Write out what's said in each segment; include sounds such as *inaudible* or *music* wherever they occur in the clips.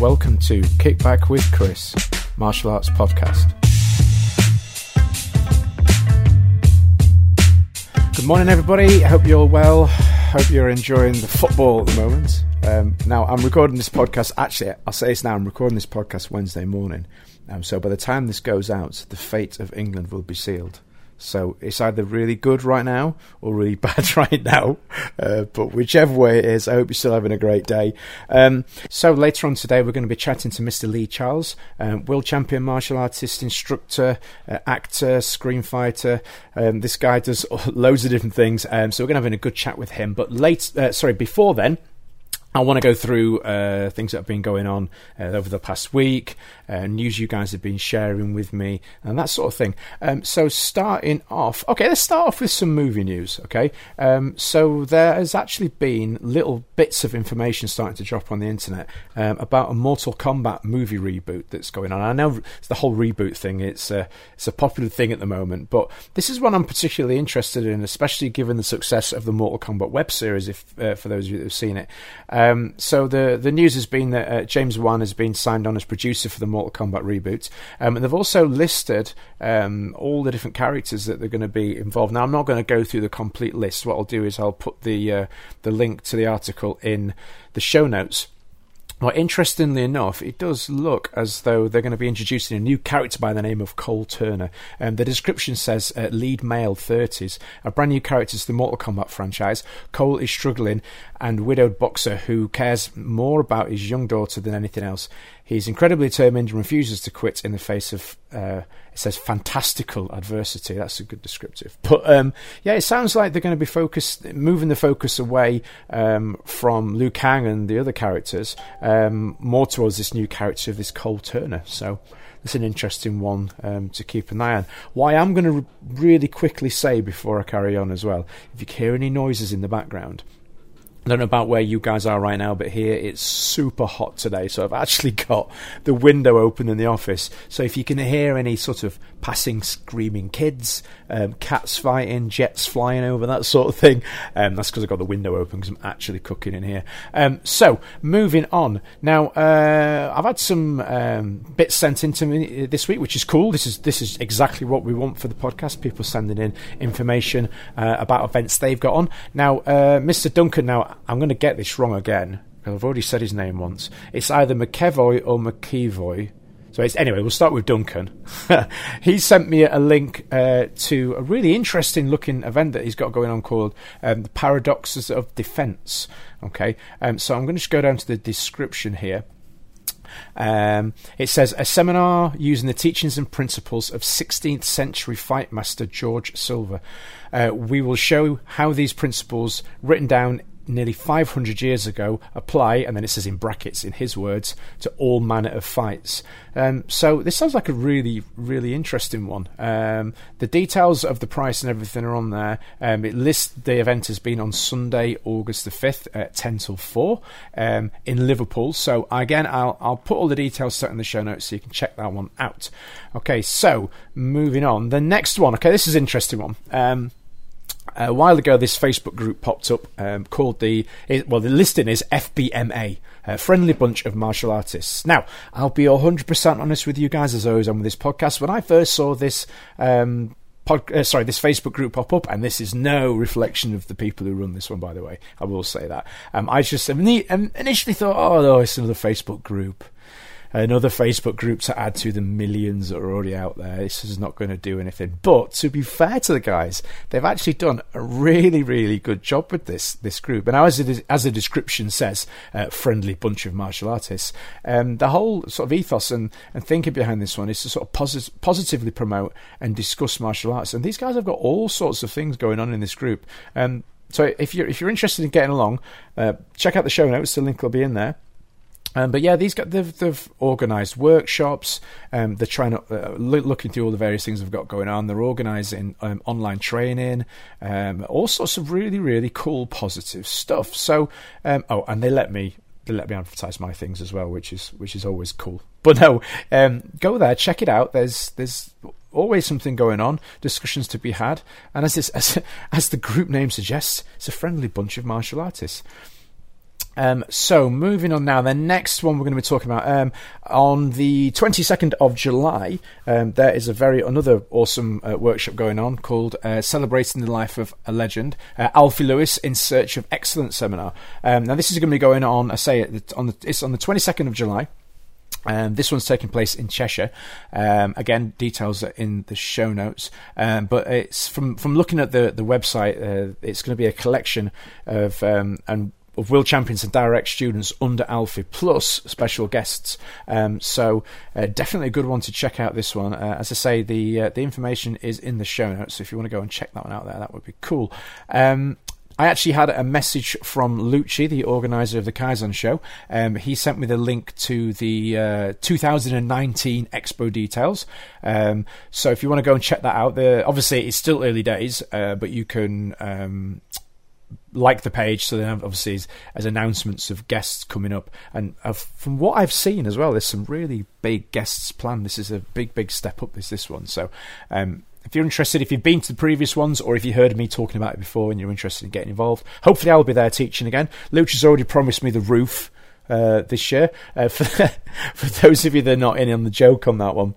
Welcome to Kickback with Chris, martial arts podcast. Good morning, everybody. I hope you're well. Hope you're enjoying the football at the moment. Um, now, I'm recording this podcast. Actually, I'll say this now. I'm recording this podcast Wednesday morning. Um, so by the time this goes out, the fate of England will be sealed. So it's either really good right now or really *laughs* bad right now. Uh, but whichever way it is, I hope you're still having a great day. Um, so later on today, we're going to be chatting to Mr. Lee Charles, um, world champion martial artist, instructor, uh, actor, screenfighter. Um, this guy does *laughs* loads of different things. Um, so we're going to have a good chat with him. But late, uh, sorry, before then. I want to go through uh, things that have been going on uh, over the past week, uh, news you guys have been sharing with me, and that sort of thing. Um, so, starting off, okay, let's start off with some movie news. Okay, um, so there has actually been little bits of information starting to drop on the internet um, about a Mortal Kombat movie reboot that's going on. I know it's the whole reboot thing; it's a, it's a popular thing at the moment, but this is one I'm particularly interested in, especially given the success of the Mortal Kombat web series. If uh, for those of you that have seen it. Um, so the the news has been that uh, James Wan has been signed on as producer for the Mortal Kombat reboot, um, and they've also listed um, all the different characters that they're going to be involved. Now I'm not going to go through the complete list. What I'll do is I'll put the uh, the link to the article in the show notes. Well, interestingly enough, it does look as though they're going to be introducing a new character by the name of Cole Turner. Um, the description says uh, lead male 30s, a brand new character to the Mortal Kombat franchise. Cole is struggling and widowed boxer who cares more about his young daughter than anything else. He's incredibly determined and refuses to quit in the face of, uh, it says, fantastical adversity. That's a good descriptive. But um, yeah, it sounds like they're going to be focused, moving the focus away um, from Liu Kang and the other characters, um, more towards this new character of this Cole Turner. So that's an interesting one um, to keep an eye on. Why I'm going to re- really quickly say before I carry on as well, if you hear any noises in the background, I don't know about where you guys are right now, but here it's super hot today. So I've actually *laughs* got the window open in the office. So if you can hear any sort of passing screaming kids, um, cats fighting, jets flying over, that sort of thing, um, that's because I've got the window open because I'm actually cooking in here. Um, so moving on. Now uh, I've had some um, bits sent in to me this week, which is cool. This is this is exactly what we want for the podcast. People sending in information uh, about events they've got on. Now, uh, Mr. Duncan. Now I'm going to get this wrong again because I've already said his name once. It's either McEvoy or McKevoy. So it's, anyway, we'll start with Duncan. *laughs* he sent me a link uh, to a really interesting looking event that he's got going on called um, the Paradoxes of Defense. Okay, um, so I'm going to just go down to the description here. Um, it says a seminar using the teachings and principles of 16th century fight master George Silver. Uh, we will show how these principles, written down nearly 500 years ago apply, and then it says in brackets, in his words, to all manner of fights. Um, so this sounds like a really, really interesting one. Um, the details of the price and everything are on there. Um, it lists the event as being on Sunday, August the 5th at 10 till 4 um, in Liverpool. So again, I'll, I'll put all the details in the show notes so you can check that one out. Okay, so moving on. The next one, okay, this is interesting one. A while ago, this Facebook group popped up um, called the well, the listing is FBMA, a friendly bunch of martial artists. Now, I'll be hundred percent honest with you guys, as always on with this podcast. When I first saw this. Um, Pod, uh, sorry, this Facebook group pop up, and this is no reflection of the people who run this one, by the way. I will say that. Um, I just initially thought, oh, no, it's another Facebook group another Facebook group to add to the millions that are already out there. This is not going to do anything. But to be fair to the guys, they've actually done a really, really good job with this this group. And as it is, as the description says, uh, friendly bunch of martial artists. Um, the whole sort of ethos and, and thinking behind this one is to sort of posit- positively promote and discuss martial arts. And these guys have got all sorts of things going on in this group. Um, so if you're if you're interested in getting along, uh, check out the show notes. The link will be in there. Um, but yeah, these guys they've, they've organised workshops. Um, they're trying to uh, look, looking through all the various things they've got going on. They're organising um, online training, um, all sorts of really really cool positive stuff. So um, oh, and they let me they let me advertise my things as well, which is which is always cool. *laughs* But no, um, go there, check it out. There's there's always something going on, discussions to be had, and as this *laughs* as as the group name suggests, it's a friendly bunch of martial artists. Um, so moving on now, the next one we're going to be talking about um, on the 22nd of July. Um, there is a very another awesome uh, workshop going on called uh, "Celebrating the Life of a Legend." Uh, Alfie Lewis in Search of Excellence seminar. Um, now this is going to be going on. I say on the, it's on the 22nd of July. Um, this one's taking place in Cheshire. Um, again, details are in the show notes. Um, but it's from from looking at the the website. Uh, it's going to be a collection of um, and of Champions and direct students under Alfie, plus special guests. Um, so uh, definitely a good one to check out. This one, uh, as I say, the uh, the information is in the show notes. So if you want to go and check that one out, there, that would be cool. Um, I actually had a message from Lucci, the organizer of the Kaizen show. Um, he sent me the link to the uh, 2019 Expo details. Um, so if you want to go and check that out, the, obviously it's still early days, uh, but you can. Um, like the page, so then obviously as, announcements of guests coming up, and from what I've seen as well, there's some really big guests planned. This is a big, big step up. This this one, so um, if you're interested, if you've been to the previous ones, or if you heard me talking about it before and you're interested in getting involved, hopefully I'll be there teaching again. Luch has already promised me the roof uh, this year. Uh, *laughs* for, for those of you that are not in on the joke on that one,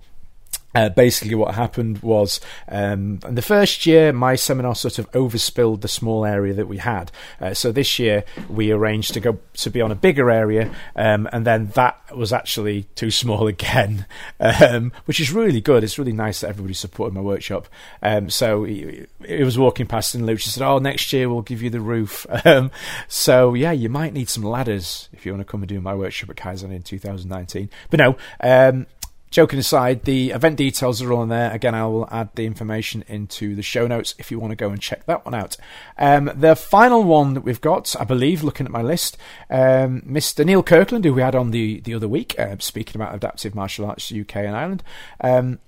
uh, basically, what happened was, um, in the first year, my seminar sort of overspilled the small area that we had. Uh, so this year, we arranged to go to be on a bigger area, um, and then that was actually too small *laughs* again, um, which is really good. It's really nice that everybody supported my workshop. Um, so he, was walking past, and Lucia said, "Oh, next year we'll give you the roof." *laughs* Um, so yeah, you might need some ladders if you want to come and do my workshop at Kaizen in 2019. But no um, joking aside, the event details are all in there. Again, I will add the information into the show notes if you want to go and check that one out. Um, the final one that we've got, I believe, looking at my list, um, Mr. Neil Kirkland, who we had on the, the other week, uh, speaking about adaptive martial arts UK and Ireland. Um,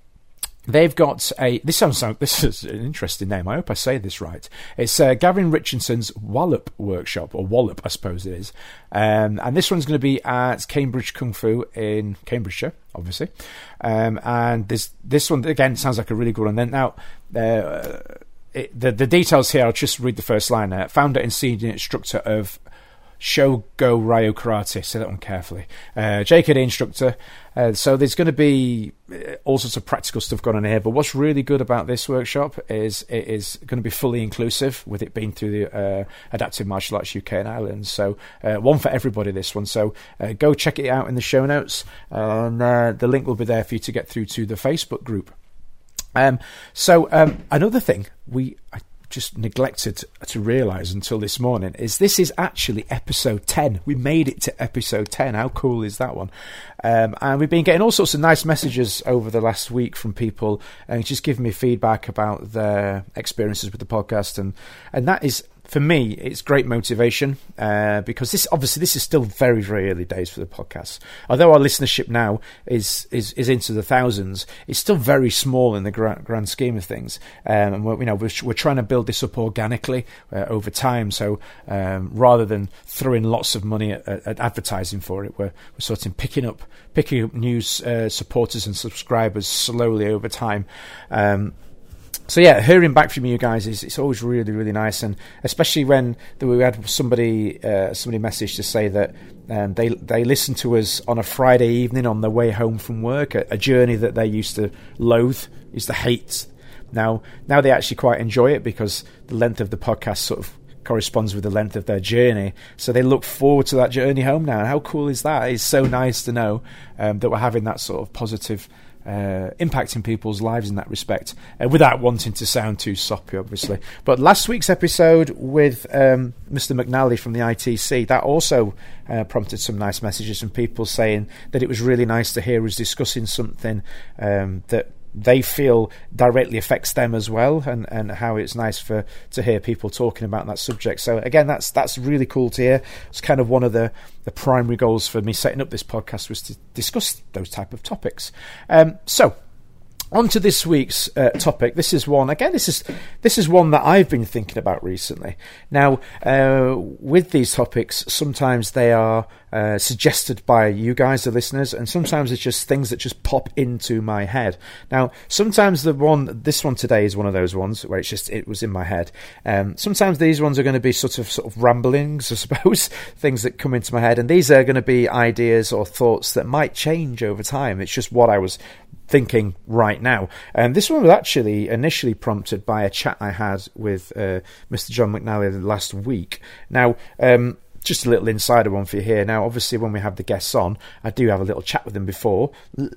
They've got a. This sounds this is an interesting name. I hope I say this right. It's uh, Gavin Richardson's Wallop Workshop, or Wallop, I suppose it is. Um, and this one's going to be at Cambridge Kung Fu in Cambridgeshire, obviously. Um, and this this one again sounds like a really good one. Then now. Uh, it, the the details here. I'll just read the first line. Uh, founder and senior instructor of Shogo Ryo Karate. Say that one carefully. Uh, JKD instructor. Uh, so there's going to be uh, all sorts of practical stuff going on here. But what's really good about this workshop is it is going to be fully inclusive, with it being through the uh, Adaptive Martial Arts UK and Ireland. So uh, one for everybody. This one. So uh, go check it out in the show notes, and uh, the link will be there for you to get through to the Facebook group. Um, so um, another thing we. I just neglected to realise until this morning is this is actually episode 10. We made it to episode 10. How cool is that one? Um, and we've been getting all sorts of nice messages over the last week from people and just giving me feedback about their experiences with the podcast. And, and that is for me, it's great motivation uh, because this obviously this is still very very early days for the podcast. Although our listenership now is is, is into the thousands, it's still very small in the grand, grand scheme of things. Um, and we're, you know we're, we're trying to build this up organically uh, over time. So um, rather than throwing lots of money at, at, advertising for it, we're we're sort of picking up picking up new uh, supporters and subscribers slowly over time. Um, so yeah, hearing back from you guys is it's always really really nice, and especially when we had somebody uh, somebody message to say that um, they they listen to us on a Friday evening on their way home from work, a, a, journey that they used to loathe, used to hate. Now now they actually quite enjoy it because the length of the podcast sort of corresponds with the length of their journey. So they look forward to that journey home now. And how cool is that? It's so nice to know um, that we're having that sort of positive uh, impacting people's lives in that respect, uh, without wanting to sound too soppy, obviously. But last week's episode with um, Mr. McNally from the ITC that also uh, prompted some nice messages from people saying that it was really nice to hear us discussing something um, that they feel directly affects them as well, and, and how it's nice for to hear people talking about that subject. So again, that's that's really cool to hear. It's kind of one of the the primary goals for me setting up this podcast was to discuss those type of topics. Um, so on to this week's uh, topic. This is one again. This is this is one that I've been thinking about recently. Now, uh, with these topics, sometimes they are uh, suggested by you guys, the listeners, and sometimes it's just things that just pop into my head. Now, sometimes the one, this one today is one of those ones where it's just it was in my head. Um, sometimes these ones are going to be sort of sort of ramblings, *laughs* I suppose, things that come into my head, and these are going to be ideas or thoughts that might change over time. It's just what I was thinking right now. And this one was actually initially prompted by a chat I had with uh, Mr. John McNally last week. Now, um, just a little insider one for you here. Now, obviously, when we have the guests on, I do have a little chat with them before,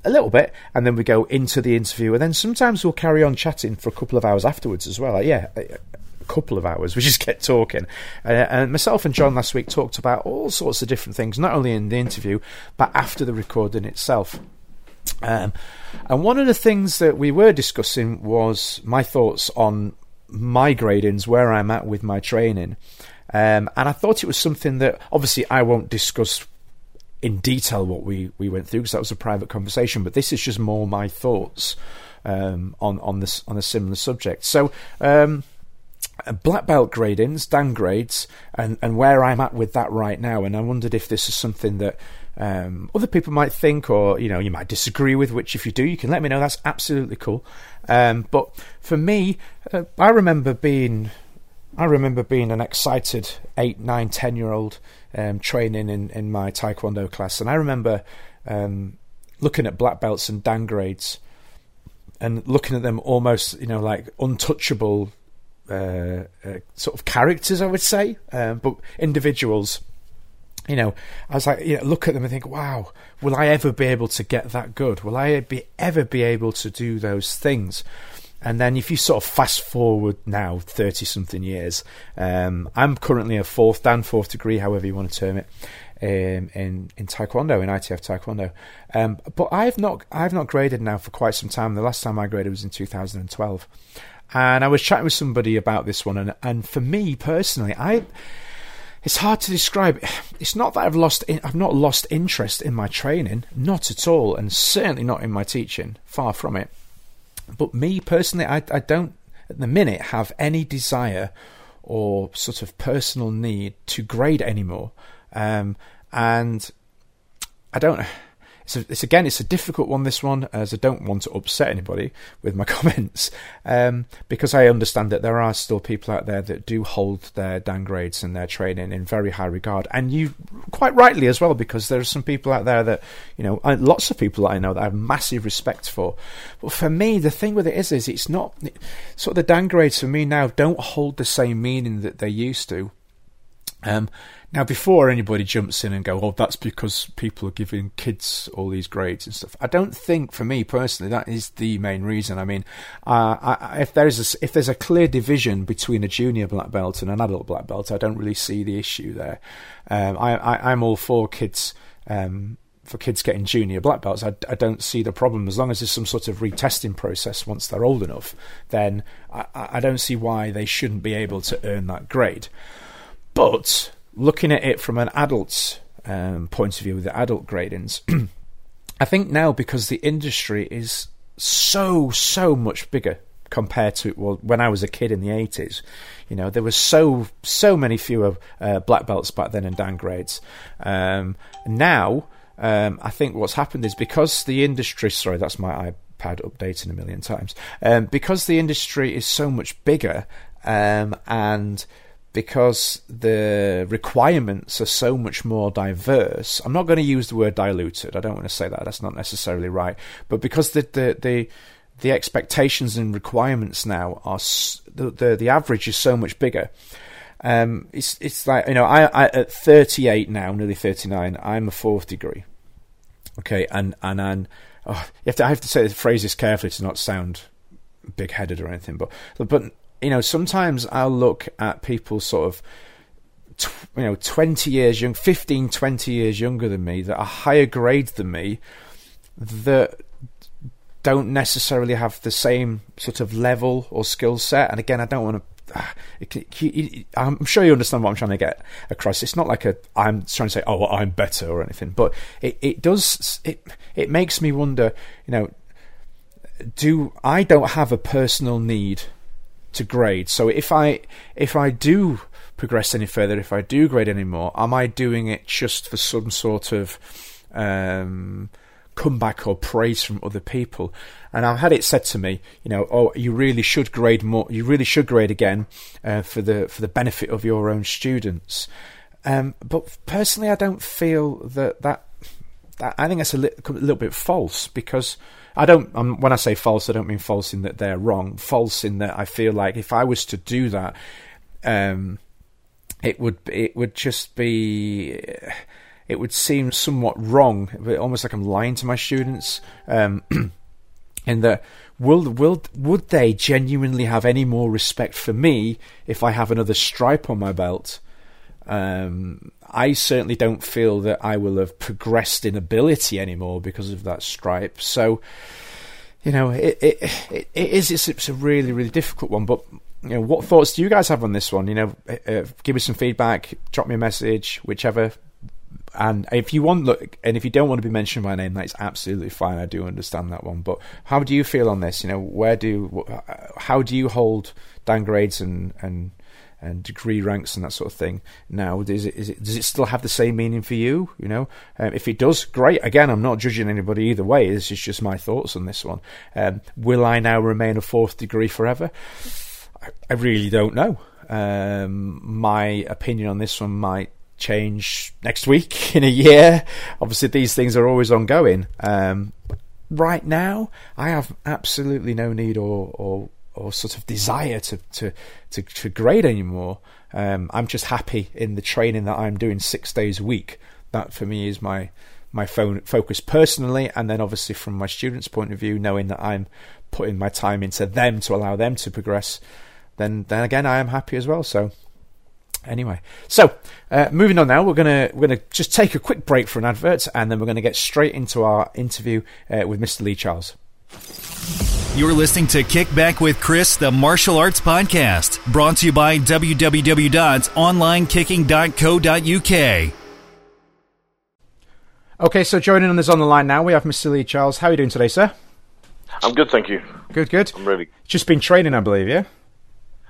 a little bit, and then we go into the interview, and then sometimes we'll carry on chatting for a couple of hours afterwards as well. Like, yeah, a couple of hours. *laughs* We just get talking. Uh, and myself and John last week talked about all sorts of different things, not only in the interview, but after the recording itself. Um, and one of the things that we were discussing was my thoughts on my gradings, where I'm at with my training. Um, and I thought it was something that obviously I won't discuss in detail what we, we went through because that was a private conversation. But this is just more my thoughts um, on on this on a similar subject. So. Um, black belt gradings, dan grades, and, and where I'm at with that right now. And I wondered if this is something that um, other people might think, or you know, you might disagree with. Which, if you do, you can let me know. That's absolutely cool. Um, but for me, uh, I remember being I remember being an excited eight, nine, ten year old um, training in, in my taekwondo class, and I remember um, looking at black belts and dan grades, and looking at them almost, you know, like untouchable uh, uh, sort of characters, I would say, um, but individuals. You know, I was like, you know, look at them and think, wow, will I ever be able to get that good? Will I be ever be able to do those things? And then if you sort of fast forward now, 30 something years, um, I'm currently a fourth dan, fourth degree, however you want to term it, um, in, in Taekwondo, in ITF Taekwondo. Um, but I've not, I've not graded now for quite some time. The last time I graded was in 2012. And I was chatting with somebody about this one, and, and for me personally, I, it's hard to describe. It's not that I've lost, I've not lost interest in my training, not at all, and certainly not in my teaching. Far from it. But me personally, I, I don't at the minute have any desire or sort of personal need to grade anymore. Um, and I don't a, it's again, it's a difficult one. This one, as I don't want to upset anybody with my *laughs* comments, um, because I understand that there are still people out there that do hold their dan grades and their training in very high regard, and you quite rightly as well, because there are some people out there that you know, lots of people that I know that I have massive respect for. But for me, the thing with it is, is it's not sort of the dan grades for me now don't hold the same meaning that they used to. Um, now, before anybody jumps in and go, "Oh, that's because people are giving kids all these grades and stuff," I don't think, for me personally, that is the main reason. I mean, uh, I, if there is a, if there's a clear division between a junior black belt and an adult black belt, I don't really see the issue there. Um, I, am all for kids. Um, for kids getting junior black belts, I, I, don't see the problem. As long as there's some sort of retesting process once they're old enough, then I, I don't see why they shouldn't be able to earn that grade. But looking at it from an adult's um, point of view, with the adult gradings, *clears throat* I think now because the industry is so so much bigger compared to well when I was a kid in the eighties, you know there were so so many fewer uh, black belts back then and dan grades. Um, now um, I think what's happened is because the industry. Sorry, that's my iPad updating a million times. Um, because the industry is so much bigger um, and because the requirements are so much more diverse. I'm not going to use the word diluted. I don't want to say that. That's not necessarily right. But because the the the, the expectations and requirements now are the, the the average is so much bigger. Um, it's it's like you know I, I at 38 now, nearly 39. I'm a fourth degree. Okay, and and and oh, you have to I have to say the phrases carefully to not sound big headed or anything, but but you know, sometimes I'll look at people sort of, tw- you know, 20 years young, 15, 20 years younger than me that are higher grade than me that don't necessarily have the same sort of level or skill set. And again, I don't want *sighs* to. I'm sure you understand what I'm trying to get across. It's not like a I'm trying to say, oh, well, I'm better or anything, but it, it does it it makes me wonder. You know, do I don't have a personal need to grade. So if I if I do progress any further if I do grade anymore? Am I doing it just for some sort of um, comeback or praise from other people? And I've had it said to me, you know, oh, you really should grade more. You really should grade again uh, for the for the benefit of your own students. Um, but personally, I don't feel that that. that I think that's a little bit false because I don't. Um, when I say false, I don't mean false in that they're wrong. False in that I feel like if I was to do that, um, it would it would just be it would seem somewhat wrong, almost like I'm lying to my students. Um, *clears throat* in that will will would they genuinely have any more respect for me if I have another stripe on my belt? Um, I certainly don't feel that I will have progressed in ability anymore because of that stripe. So, you know, it it, it, it is it's, it's, a really really difficult one. But you know, what thoughts do you guys have on this one? You know, uh, give me some feedback, drop me a message, whichever. And if you want, look, and if you don't want to be mentioned by name, that's absolutely fine. I do understand that one. But how do you feel on this? You know, where do, how do you hold dan grades and and and degree ranks and that sort of thing. Now, is it, is it, does it still have the same meaning for you? You know, um, if it does, great. Again, I'm not judging anybody either way. This is just my thoughts on this one. Um, will I now remain a fourth degree forever? I, I really don't know. Um, my opinion on this one might change next week, *laughs* in a year. Obviously, these things are always ongoing. Um, right now, I have absolutely no need or, or or sort of desire to to to, to grade anymore. Um, I'm just happy in the training that I'm doing six days a week. That for me is my my phone focus personally, and then obviously from my students' point of view, knowing that I'm putting my time into them to allow them to progress, then then again I am happy as well. So anyway, so uh, moving on now, we're gonna we're gonna just take a quick break for an advert, and then we're gonna get straight into our interview uh, with Mr. Lee Charles. You're listening to Kickback with Chris, the martial arts podcast, brought to you by www.onlinekicking.co.uk. Okay, so joining us on the line now, we have Mr. Lee Charles. How are you doing today, sir? I'm good, thank you. Good, good. I'm really just been training, I believe, yeah.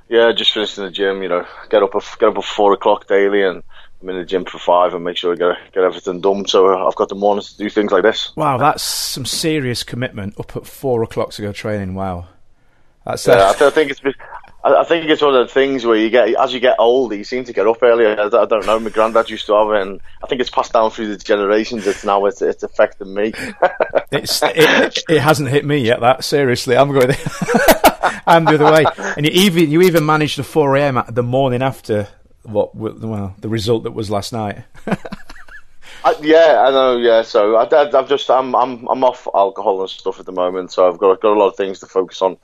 Yeah, just finished in the gym. You know, get up get up at four o'clock daily and I'm in the gym for five and make sure I get get everything done. So I've got the mornings to do things like this. Wow, that's some serious commitment. Up at four o'clock to go training. Wow, that's yeah. Uh... I think it's. I think it's one of the things where you get, as you get older, you seem to get up earlier. I don't know. My granddad used to have it, and I think it's passed down through the generations. It's now it's it's affecting me. *laughs* it's it, it hasn't hit me yet. That seriously, I'm going. *laughs* I'm the other way. And you even you even managed the 4 a.m. the morning after what well the result that was last night. I, *laughs* yeah, I know. Yeah, so I, have just I'm I'm I'm off alcohol and stuff at the moment, so I've got got a lot of things to focus on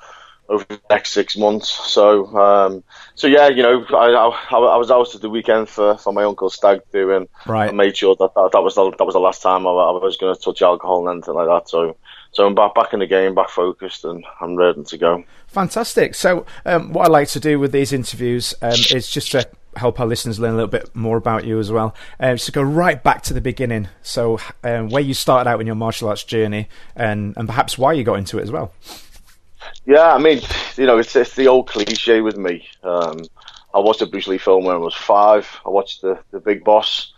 over the next six months. So um, so yeah, you know, I, I, I was out at the weekend for, for my uncle's stag do, and right. I made sure that that, that was the, that was the last time I, I was going to touch alcohol and anything like that. So so I'm back back in the game, back focused, and I'm ready to go. Fantastic. So um, what I like to do with these interviews um, is just to help our listeners learn a little bit more about you as well. Um, so go right back to the beginning. So um, where you started out in your martial arts journey, and and perhaps why you got into it as well. Yeah, I mean, you know, it's it's the old cliche with me. Um, I watched a Bruce Lee film when I was five. I watched the the Big Boss,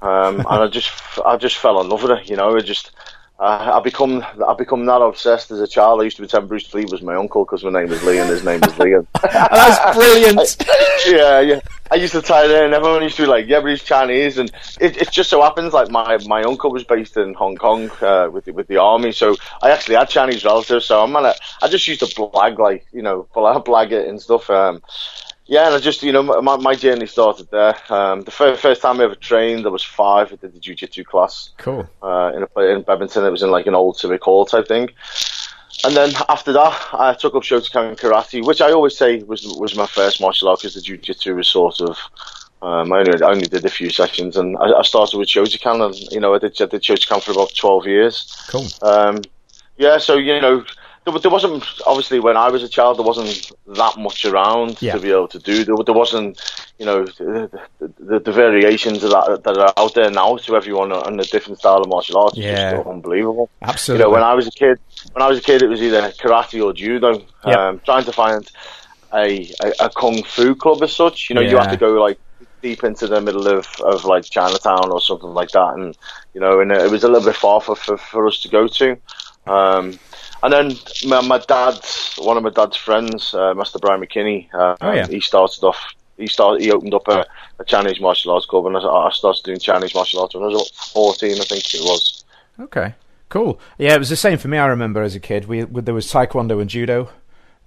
um, and I just I just fell in love with it. You know, it just I become I become that obsessed as a child. I used to pretend Bruce Lee was my uncle because my name was Lee and his name was Liam. *laughs* That's brilliant. yeah, yeah. I used to tie it in. Everyone used to be like, "Yeah, but he's Chinese," and it, it just so happens like my, my uncle was based in Hong Kong uh, with the, with the army, so I actually had Chinese relatives. So I'm gonna I just used to blag like you know blag it and stuff. Um, yeah, and I just, you know, my, my journey started there. Um, the first, first time I ever trained, I was five. I did the jiu-jitsu class. Cool. Uh, in, a, in Bedmonton, it was in like an old civic hall type thing. And then after that, I took up Shotokan Karate, which I always say was was my first martial art because the jiu-jitsu was sort of, um, I, only, I only did a few sessions and I, I started with Shotokan and, you know, I did, I did Shotokan for about 12 years. Cool. Um, yeah, so, you know, there, there, wasn't obviously when I was a child there wasn't that much around yeah. to be able to do. There, there wasn't you know the, the, the, variations of that that are out there now to everyone and the different style of martial arts. Yeah, just unbelievable. Absolutely. You know, when I was a kid, when I was a kid, it was either karate or judo. Yep. Um, trying to find a, a, a kung fu club as such. You know, yeah. you have to go like deep into the middle of, of like Chinatown or something like that, and you know, and it was a little bit far for for, for us to go to. Um, and then my, my dad, one of my dad's friends, uh, Master Brian McKinney, uh, Oh, yeah. he started off. He started. He opened up a, a Chinese martial arts club, and I, I started doing Chinese martial arts when I was about fourteen, I think it was. Okay, cool. Yeah, it was the same for me. I remember as a kid, we, we there was taekwondo and judo,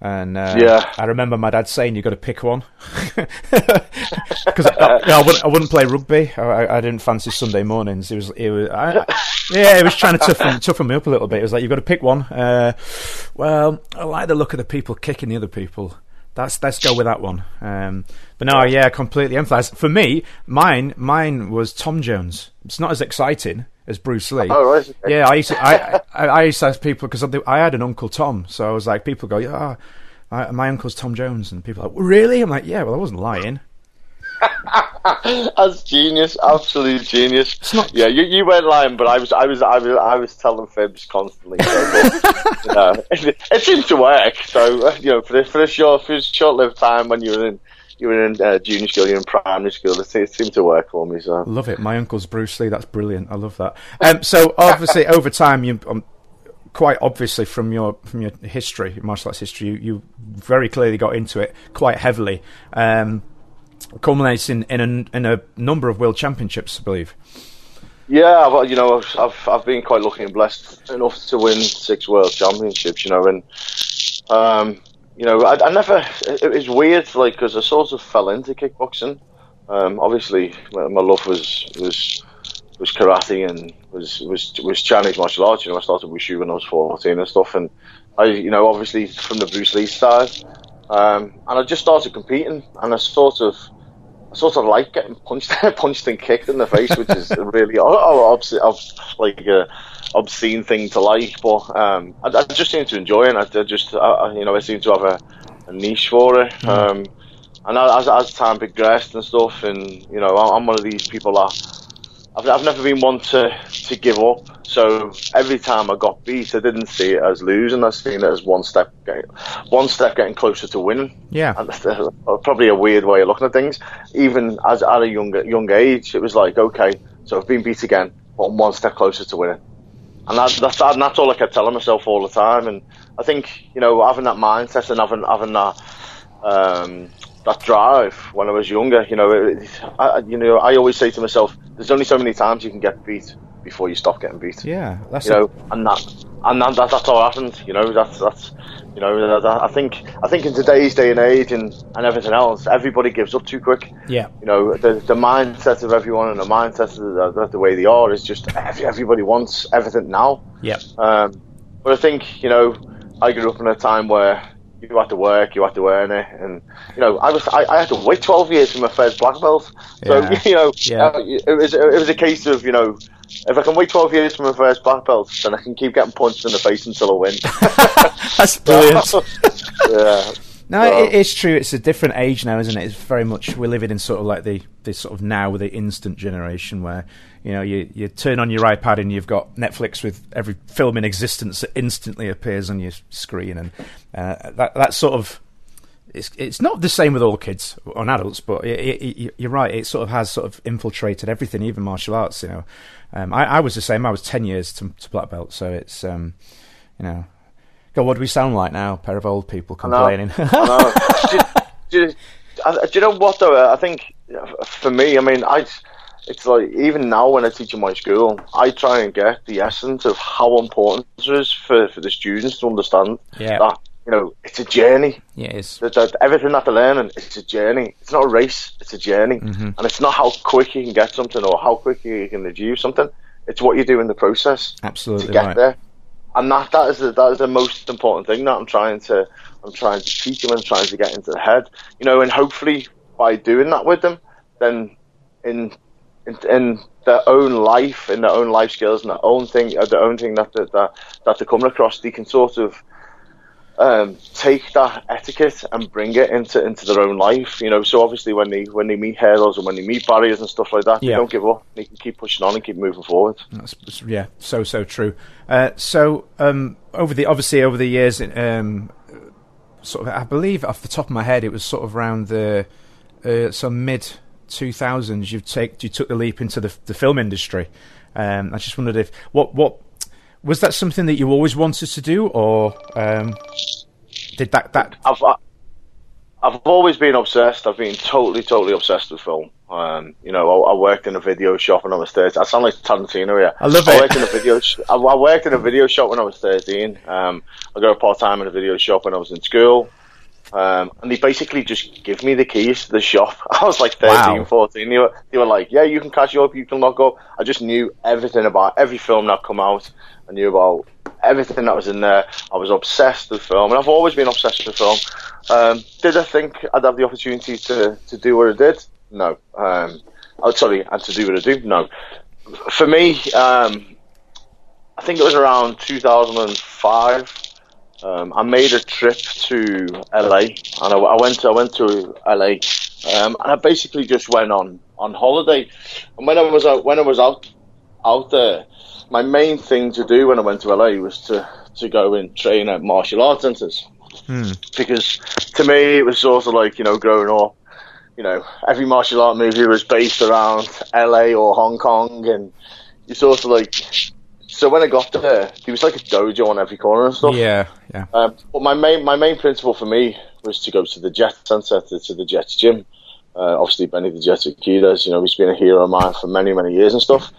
and uh, Yeah. I remember my dad saying "You've got to pick one *laughs* because I, I, I, wouldn't, I wouldn't play rugby. I, I- didn't fancy Sunday mornings. It was, it was, I, I- yeah, it was trying to toughen, toughen me up a little bit. It was like you've got to pick one. Uh, well, I like the look of the people kicking the other people. That's let's go with that one. Um, but no, yeah, completely emphasized. For me, mine mine was Tom Jones. It's not as exciting as Bruce Lee. Oh, right. Yeah, I used to, I, *laughs* I, I used to ask people because I had an uncle Tom, so I was like, people go, yeah, I, my uncle's Tom Jones, and people are like, really? I'm like, yeah, well, I wasn't lying. *laughs* That's genius, absolute genius. not- yeah, you, you weren't lying, but I was, I was, I was, I was telling fibs constantly. So, but, *laughs* you know, it, it seemed to work. So you know, for the, for a short, for a short-lived time when you were in, you were in uh, junior school, you were in primary school, it, seemed to work for me. So Love it. My uncle's Bruce Lee. That's brilliant. I love that. Um, so obviously, over time, you um, quite obviously from your from your history, your martial arts history, you, you very clearly got into it quite heavily. Um, culminates in in a, in a number of world championships, I believe. Yeah, well, you know, I've, I've I've been quite lucky and blessed enough to win six world championships. You know, and um, you know, I, I never. It, it was weird, like, because I sort of fell into kickboxing. Um, obviously, my, my love was was was karate and was was was Chinese martial arts. You know, I started wushu when I was fourteen and stuff, and I, you know, obviously from the Bruce Lee side, um, and I just started competing, and I sort of. I sort of like getting punched, *laughs* punched and kicked in the face, which is *laughs* really oh, oh, obs- like a obscene thing to like. But um, I, I just seem to enjoy it. I, I just, I, you know, I seem to have a, a niche for it. Um, and as, as time progressed and stuff, and you know, I- I'm one of these people that I've, I've never been one to, to give up. So every time I got beat, I didn't see it as losing. I seen it as one step, getting, one step getting closer to winning. Yeah. And that's uh, probably a weird way of looking at things. Even as at a younger young age, it was like, okay, so I've been beat again, but I'm one step closer to winning. And that, that's and that's all I kept telling myself all the time. And I think you know having that mindset and having having that um, that drive when I was younger, you know, it, I, you know, I always say to myself, there's only so many times you can get beat before you stop getting beat Yeah, that's you know, and that, and that, that that's all happened. You know, that's that's, you know, I think I think in today's day and age and, and everything else, everybody gives up too quick. yeah, You know, the the mindset of everyone and the mindset of the, the way they are is just every, everybody wants everything now. yeah, Um, but I think you know, I grew up in a time where you had to work, you had to earn it, and you know, I was I, I had to wait twelve years for my first black belt. So Yeah. *laughs* you know, Yeah. uh, it was it was a case of you know. If I can wait 12 years for my first black belt, then I can keep getting punched in the face until I win. *laughs* that's brilliant. *laughs* yeah. No, So- it, it's true. It's a different age now, isn't it? It's very much we're living in sort of like the this sort of now with the instant generation where you know you you turn on your iPad and you've got Netflix with every film in existence that instantly appears on your screen, and uh, that that sort of it's it's not the same with all kids on adults, but it, it, you're right. It sort of has sort of infiltrated everything, even martial arts. You know, um, I, I was the same. I was ten years to, to black belt, so it's um, you know. God, what do we sound like now? A pair of old people complaining. I *laughs* do, do, I- do you know what though? I think for me, I mean, I it's like even now when I teach in my school, I try and get the essence of how important it is for, for the students to understand Yeah. that you know it's a journey. yeah, That, that everything that they're learning, it's a journey. It's not a race. It's a journey, and it's not how quick you can get something or how quick you can achieve something. It's what you do in the process absolutely to get right. there. And that that is the, that is the most important thing that I'm trying to I'm trying to teach them and trying to get into the head. You know, and hopefully by doing that with them, then in in, in their own life, in their own life skills, and their own thing, uh, their own thing that that that, that they're coming across, they can sort of um, take that etiquette and bring it into into their own life. You know, so obviously when they when they meet hurdles and when they meet barriers and stuff like that, Yeah. they don't give up. They can keep pushing on and keep moving forward. That's, yeah, so so true. Uh, so um, over the obviously over the years, um, sort of I believe off the top of my head, it was sort of around the uh, some mid two thousands, you take you took the leap into the the film industry. Um, I just wondered if what what was that something that you always wanted to do, or um, did that that? I've I've always been obsessed. I've been totally totally obsessed with film. Um, you know, I, I, worked in a video shop when I was 13. I sound like Tarantino here. I love it. I. Worked in a video sh- I, I, worked in a video shop when I was 13. Um, I got a part time in a video shop when I was in school. Um, and they basically just give me the keys to the shop. *laughs* I was like 13, wow. 14. They were, they were like, yeah, you can catch up, you can lock up. I just knew everything about every film that come out. I knew about everything that was in there. I was obsessed with film, and I've always been obsessed with film. Um, did I think I'd have the opportunity to, to do what I did? No. Um, oh, sorry, and to do what I do? No. For me, um, I think it was around 2005. Um, I made a trip to LA, and I, I went to, I went to LA, um, and I basically just went on on holiday. And when I was out, when I was out out there, my main thing to do when I went to LA was to to go and train at martial arts centers. Hmm. Because to me, it was sort of like you know growing up, you know, every martial art movie was based around LA or Hong Kong, and you sort of like so when I got there, there was like a dojo on every corner and stuff. Yeah, yeah. Um, but my main my main principle for me was to go to the Jet Center, to, to the Jets gym. Uh, obviously, Benny the Jet Urquidez, you know, he's been a hero of mine for many many years and stuff.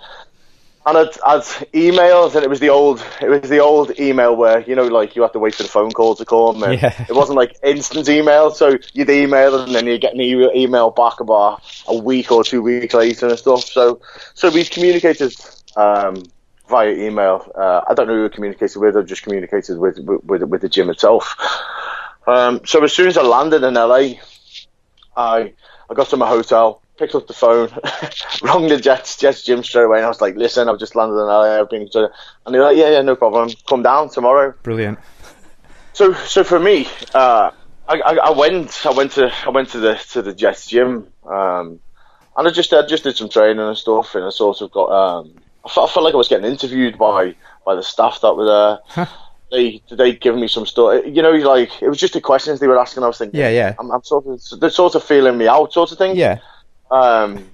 And I'd, I'd emailed, and it was the old, it was the old email where you know, like you had to wait for the phone call to come, and yeah. it wasn't like instant email. So you'd email, and then you'd get an email back about a week or two weeks later and stuff. So, so we communicated um, via email. Uh, I don't know who I communicated with. I just communicated with with, with the gym itself. Um, so as soon as I landed in LA, I I got to my hotel, picked up the phone, *laughs* rang the Jets Jets gym straight away, and I was like, "Listen, I've just landed in LA. I've been," to, and they're like, "Yeah, yeah, no problem. Come down tomorrow." Brilliant. So so for me, uh, I, I, I, went I went to I went to the to the Jets gym. Um, and I just I just did some training and stuff, and I sort of got um, I felt, I felt like I was getting interviewed by by the staff that were there. they they give me some stuff. You know, like it was just the questions they were asking. I was thinking, yeah, yeah. I'm, I'm sort of they're sort of feeling me out, sort of thing. Yeah. Um.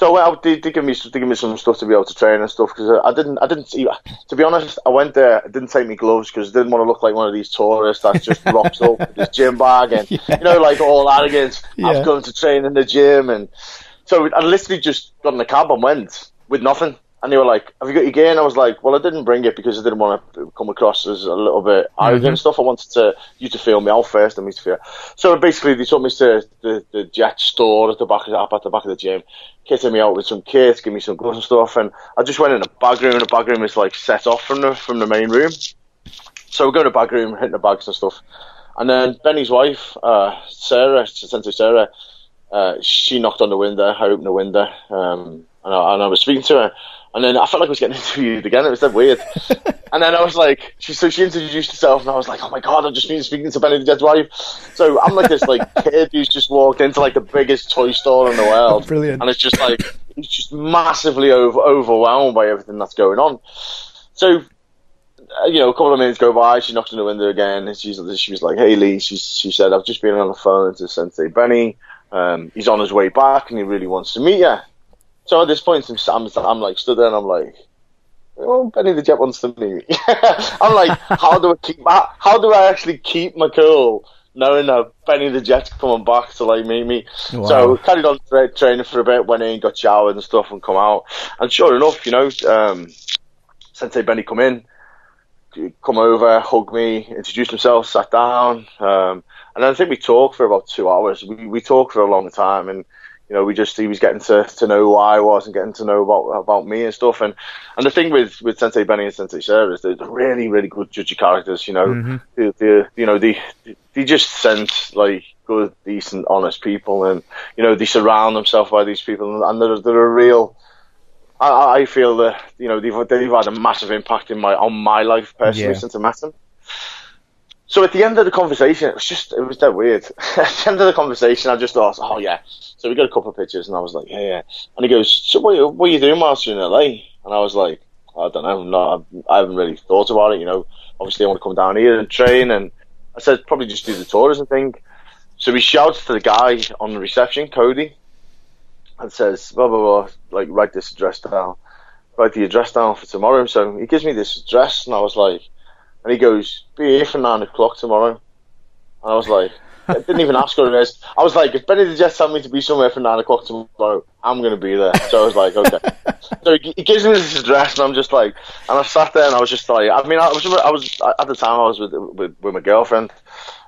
So well, they, they give me they give me some stuff to be able to train and stuff because I didn't I didn't see, to be honest I went there I didn't take my gloves because I didn't want to look like one of these tourists that just *laughs* rocks up with his gym bag and yeah. you know like all arrogance yeah. I've gone to train in the gym and so I literally just got in the cab and went with nothing and they were like, "Have you got your gear?" And I was like, "Well, I didn't bring it because I didn't want to come across as a little bit arrogant mm-hmm. and stuff. I wanted to you to feel me out first and me to feel." So basically, they took me to the, the jet store at the back of the, at the back of the gym, kitted me out with some kits, give me some gloves and stuff, and I just went in a bag room. And the bag room is like set off from the from the main room. So we go to the bag room, hitting the bags and stuff, and then Benny's wife, uh, Sarah, Sensei Sarah, uh, she knocked on the window. I opened the window, um, and, I, and I was speaking to her. And then I felt like I was getting *laughs* interviewed again. It was that weird. *laughs* and then I was like, she so she introduced herself, and I was like, oh my god, I've just been speaking to Benny the Jet's wife. So I'm like this like *laughs* kid who's just walked into like the biggest toy store in the world. Brilliant. And it's just like he's just massively over, overwhelmed by everything that's going on. So uh, you know, a couple of minutes go by. She knocks on the window again, and she's she was like, "Hey Lee," she she said, "I've just been on the phone to Sensei Benny. Um, he's on his way back, and he really wants to meet you." So at this point, I'm, I'm like stood there and I'm like, oh, Benny the Jet wants to meet me. *laughs* I'm like, *laughs* how do I keep, how, how, do I actually keep my cool knowing that Benny the Jet's coming back to like meet me? Wow. So carried on tra- training for a bit, went in, got showered and stuff and come out. And sure enough, you know, um, Sensei Benny come in, come over, hug me, introduce himself, sat down, um, and then I think we talked for about two hours. We, we talked for a long time and, you know, we just he was getting to, to know who I was and getting to know about about me and stuff. And and the thing with, with Sensei Benny and Sensei Sarah is they're really really good judgy characters. You know, mm-hmm. they, they, you know they they just sense like good, decent, honest people, and you know they surround themselves by these people, and they're they're a real. I, I feel that you know they've they've had a massive impact in my on my life personally yeah. since I met them. So at the end of the conversation, it was just it was that weird. *laughs* at the end of the conversation, I just thought, oh yeah. So we got a couple of pictures, and I was like, yeah, yeah. And he goes, so what, what are you doing whilst you're in LA? And I was like, I don't know, I'm not, I haven't really thought about it. You know, obviously I want to come down here and train, and I said probably just do the tourism thing. So we shouted to the guy on the reception, Cody, and says, blah, blah, blah, like, write this address down. Write the address down for tomorrow. So he gives me this address, and I was like, and he goes, be here for nine o'clock tomorrow. And I was like, I didn't even ask what it is. I was like, if Benny the Jet told me to be somewhere for nine o'clock tomorrow, I'm going to be there. So I was like, okay. *laughs* so he, gives me this address, and I'm just like, and I sat there, and I was just like, I mean, I was, I was at the time I was with with, with my girlfriend,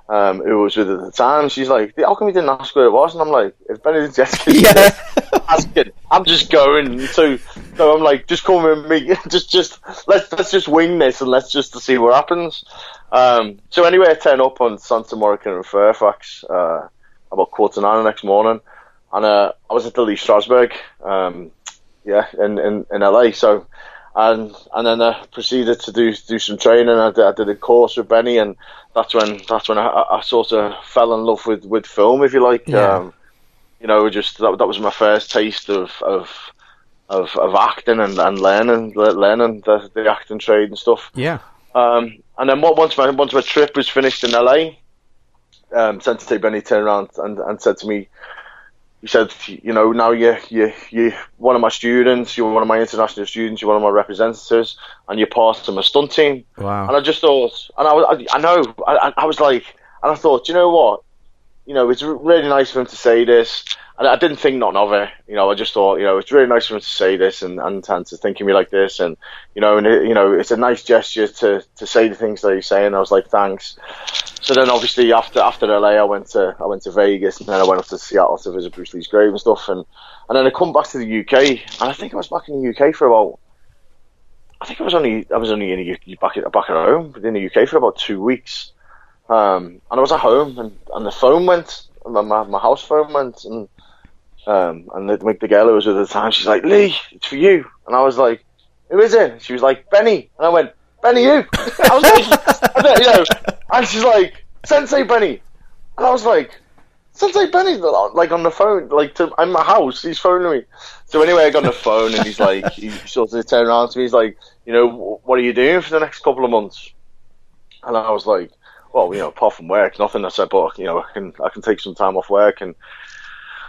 um, who was with at the time. She's like, how come you didn't ask where it was? And I'm like, if Benny the Jet Yeah. Asking, I'm just going. So, so I'm like, just come with me. *laughs* just, just let's let's just wing this, and let's just see what happens. Um, so anyway, I turn up on Santa Monica and Fairfax uh, about quarter nine the next morning, and uh, I was at the Lee Strasberg, um, yeah, in, in in LA. So, and and then I proceeded to do do some training. I did, I did a course with Benny, and that's when that's when I, I sort of fell in love with, with film, if you like. Yeah. Um, you know, just that that was my first taste of of of, of acting and, and learning learning the, the acting trade and stuff. Yeah. Um, and then what- once my once my trip was finished in LA, um, Sensei Benny turned around and, and said to me, he said, you know, now you you you one of my students, you're one of my international students, you're one of my representatives, and you're part of my stunt team. Wow. And I just thought, and I was, I, I know, I, I- I was like, and I thought, you know what, you know, it's really nice for him to say this. And I didn't think nothing of it. You know, I just thought, you know, it's really nice for him to say this and, and, and to think of me like this. And, you know, and it, you know, it's a nice gesture to, to say the things that he's saying. I was like, thanks. So then obviously after, after LA, I went to, I went to Vegas and then I went up to Seattle to visit Bruce Lee's grave and stuff. And, and then I come back to the UK and I think I was back in the UK for about, I think I was only, I was only in the, back at, back at home in the UK for about two weeks. Um, and I was at home and, and the phone went, my, my, my house phone went and, um, and the, the girl who was with at the time, she's like, Lee, it's for you. And I was like, who is it? She was like, Benny. And I went, Benny who? I was like, *laughs* then, you know, and she's like, Sensei Benny. And I was like, Sensei Benny, like on the phone, like to, in my house, he's phoning me. So anyway, I got on the phone and he's like, he sort of turned around to me, he's like, you know, what are you doing for the next couple of months? And I was like, well, you know, apart from work, nothing. I said, but you know, I can I can take some time off work and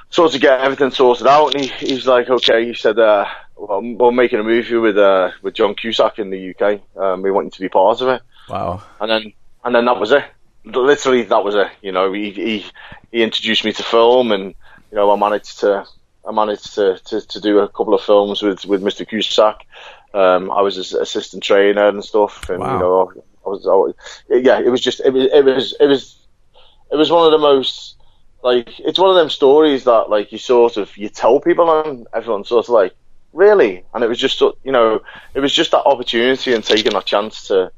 sort of get everything sorted out. And he, he's like, okay. He said, uh, well, we're making a movie with uh, with John Cusack in the UK. Um, we want you to be part of it. Wow. And then and then that was it. Literally, that was it. You know, he he, he introduced me to film, and you know, I managed to I managed to, to, to do a couple of films with with Mr. Cusack. Um, I was his assistant trainer and stuff, and Wow. you know, I was, I was yeah, it was just it was it was it was it was one of the most like it's one of them stories that like you sort of you tell people and everyone's sort of like really, and it was just you know it was just that opportunity and taking that chance to.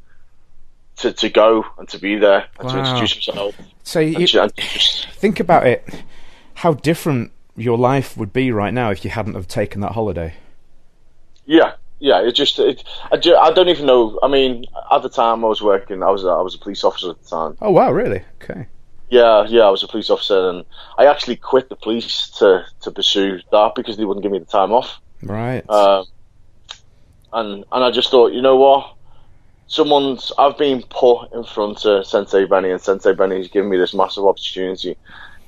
To, to go and to be there and to introduce yourself. So you just, think about it, how different your life would be right now if you hadn't have taken that holiday. Yeah, yeah. It just, it, I, ju- I don't even know. I mean, at the time I was working, I was, a, I was a police officer at the time. Oh wow, really? Okay. Yeah, yeah, I was a police officer, and I actually quit the police to to pursue that because they wouldn't give me the time off. Right. Um, and and I just thought, you know what? Someone's I've been put in front of Sensei Benny, and Sensei Benny's given me this massive opportunity.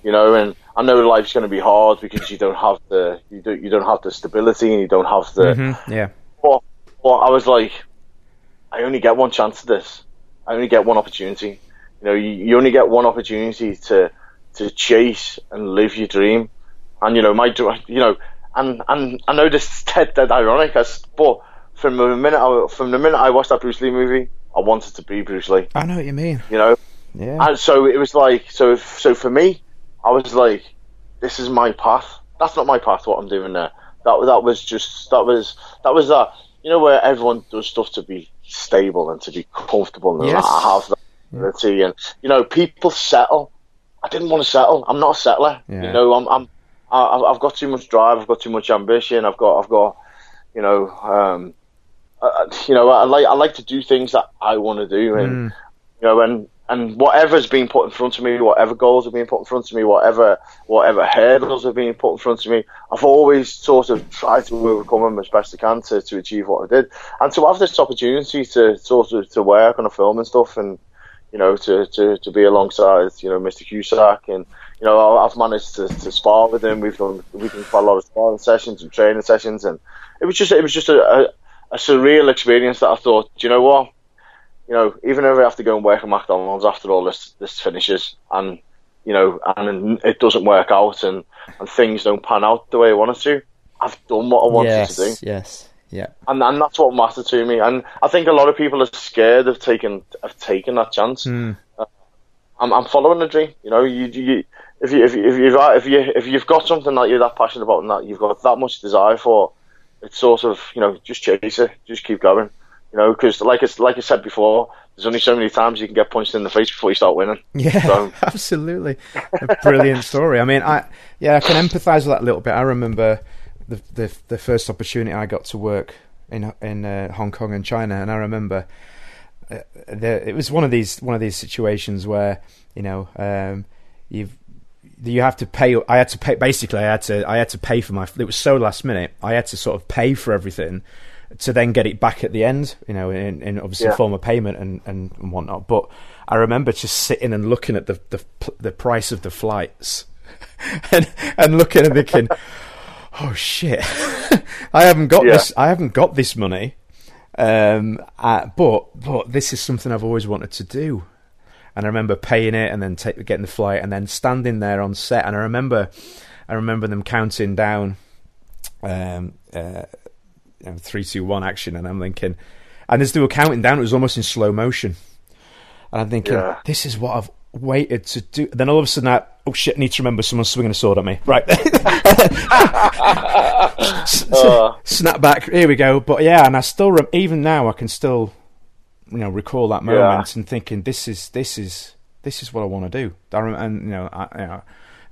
You know, and I know life's going to be hard because you don't have the you don't you don't have the stability and you don't have the Mhm, Yeah. But, but I was like, I only get one chance at this. I only get one opportunity. You know, you, you only get one opportunity to to chase and live your dream. And you know, my you know, and and I know this is dead, dead ironic, as, but from the minute I, from the minute I watched that Bruce Lee movie, I wanted to be Bruce Lee. I know what you mean. You know, Yeah. and so it was like, so if, so for me, I was like, this is my path. That's not my path. What I'm doing there. That that was just that was that was that. You know where everyone does stuff to be stable and to be comfortable and Yes. have that ability. And you know, people settle. I didn't want to settle. I'm not a settler. Yeah. You know, I'm I'm I, I've got too much drive. I've got too much ambition. I've got I've got you know um, uh, you know I like I like to do things that I want to do and you know, and and whatever's being put in front of me, whatever goals are being put in front of me, whatever whatever hurdles are being put in front of me, I've always sort of tried to overcome them as best I can to, to achieve what I did, and to have this opportunity to sort of to work on a film and stuff, and you know, to, to, to be alongside you know Mr. Cusack and you know, I've managed to, to spar with him. We've done we've done quite a lot of sparring sessions and training sessions, and it was just it was just a, a, a surreal experience that I thought, you know what, you know, even if I have to go and work at McDonald's after all this this finishes, and you know, and it doesn't work out, and and things don't pan out the way I wanted to, I've done what I wanted yes, to do. Yes. Yeah. And and that's what mattered to me. And I think a lot of people are scared of taking of taking that chance. Mm. Uh, I'm I'm following a dream. You know, you, you if you if you if you if you if you've got something that you're that passionate about and that you've got that much desire for, it's sort of you know just chase it, just keep going. You know, because like it's like I said before, there's only so many times you can get punched in the face before you start winning. Yeah, so. *laughs* absolutely, a brilliant story. I mean, I yeah, I can empathise with that a little bit. I remember the, the the first opportunity I got to work in in uh, Hong Kong and China, and I remember uh, the, it was one of these one of these situations where you know um, you you have to pay. I had to pay. Basically, I had to I had to pay for my. It was so last minute. I had to sort of pay for everything to then get it back at the end. You know, in, in obviously Yeah. form of payment and, and, and whatnot. But I remember just sitting and looking at the the, the price of the flights, *laughs* and and looking and thinking, *laughs* oh shit, *laughs* I haven't got Yeah. this. I haven't got this money. Um, uh, but but this is something I've always wanted to do. And I remember paying it and then take, getting the flight and then standing there on set. And I remember, I remember them counting down, um, uh, you know, three, two, one action. And I'm thinking, and as they were counting down, it was almost in slow motion. And I'm thinking, Yeah. this is what I've waited to do. Then all of a sudden, I, oh shit, I need to remember someone's swinging a sword at me. Right. *laughs* Uh. Snap back. Here we go. But yeah, and I still, rem- even now, I can still, you know, recall that moment and thinking, this is, this is, this is what I want to do. I rem- and you know, I, you know,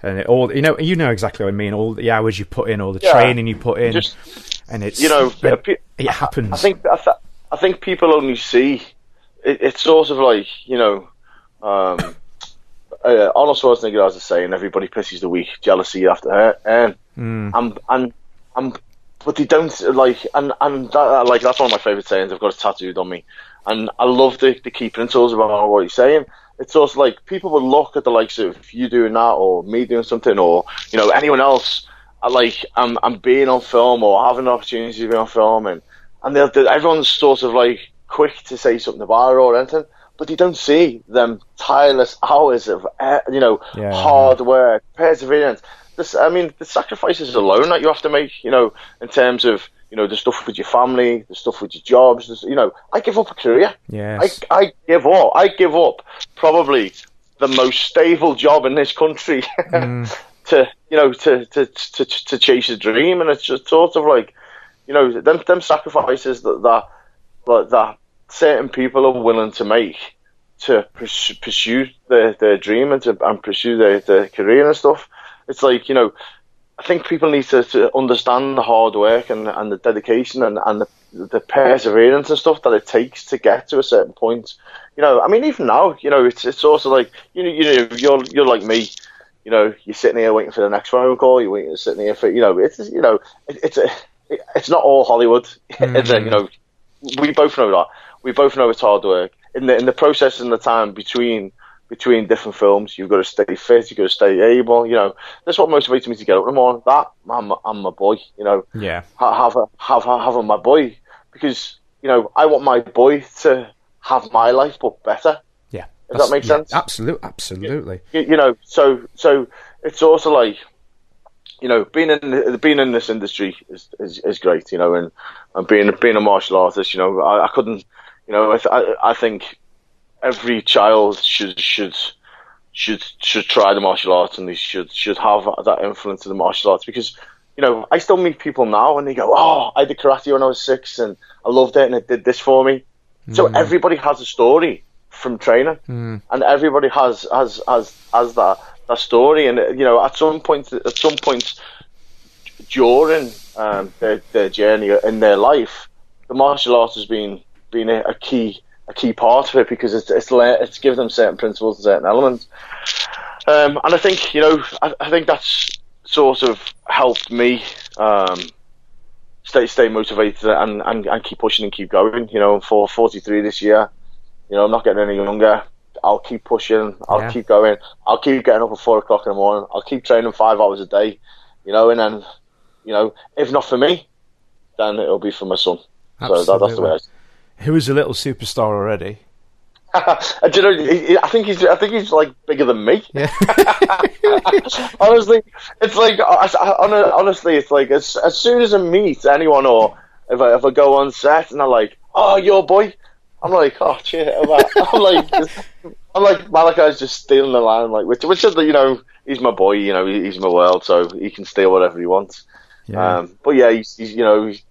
and it all, you know, you know exactly what I mean. All the hours you put in, all the Yeah. training you put in, Just and it's, you know, it, it happens. I think I, th- I think people only see it, it's sort of like you know, um, *laughs* uh, Arnold Schwarzenegger has a saying: "Everybody pisses the weak, jealousy after hurt." And and and and but they don't like and and that, like that's one of my favorite sayings. I've got it tattooed on me, and I love the the key principles about what he's saying. It's also like people would look at the likes of you doing that or me doing something or you know anyone else uh, like I'm I'm being on film or having an opportunity to be on film and and they'll, they'll- everyone's sort of like quick to say something about it or anything, but you don't see them tireless hours of you know Yeah. hard work, perseverance. This, I mean, the sacrifices alone that you have to make, you know, in terms of you know the stuff with your family, the stuff with your jobs. this- You know, I give up a career. Yes. I, I give up. I give up probably the most stable job in this country *laughs* to you know to, to to to chase a dream, and it's just sort of like you know them them sacrifices that that that, that certain people are willing to make to pursue, pursue their, their dream and to and pursue their, their career and stuff. It's like you know. I think people need to, to understand the hard work and, and the dedication and, and the, the perseverance and stuff that it takes to get to a certain point. You know, I mean, even now, you know, it's it's also like you know, you know, you're you're like me. You know, you're sitting here waiting for the next phone call. You're waiting, sitting here for you know, it's you know, it, it's a, it, it's not all Hollywood. *laughs* it's a, you mm-hmm. know, we both know that. We both know it's hard work. In the in the process and the time between between different films, you've got to stay fit. You've got to stay able. You know, that's what motivates me to get up in the morning. That I'm I'm my boy. You know, yeah. have a have a, have a my boy because you know I want my boy to have my life but better. Yeah. Does that make yeah, sense? Absolutely. Absolutely. You, you know, so so it's also like you know being in being in this industry is, is, is great. You know, and, and being being a martial artist, you know, I, I couldn't. You know, I, th- I I think every child should should should should try the martial arts and they should should have that influence of the martial arts because you know I still meet people now and they go oh I did karate when I was six and I loved it and it did this for me so mm-hmm. everybody has a story from training and everybody has has has has that that story and you know at some point at some point during um, their their journey in their life the martial arts has been been a, a key a key part of it because it's it's it's given them certain principles and certain elements. Um, and I think you know I, I think that's sort of helped me um, stay stay motivated and, and, and keep pushing and keep going. You know, for 43 this year, you know I'm not getting any younger. I'll keep pushing. I'll Yeah. keep going. I'll keep getting up at four o'clock in the morning. I'll keep training five hours a day. You know, and then, you know, if not for me, then it'll be for my son. So that, that's the way. I, Who is a little superstar already? *laughs* You know, he- I think he's, I think he's like bigger than me. Yeah. *laughs* honestly, it's like I- I- hon- honestly, it's like as as soon as I meet anyone or if I if I go on set and they're like, "Oh, your boy," I'm like, "Oh, cheer." I'm like, *laughs* I'm like, I'm like Malachi's just stealing the line, like which which is you know he's my boy, you know he- he's my world, so he can steal whatever he wants. Yeah. Um, but yeah, he's, he's you know. He's,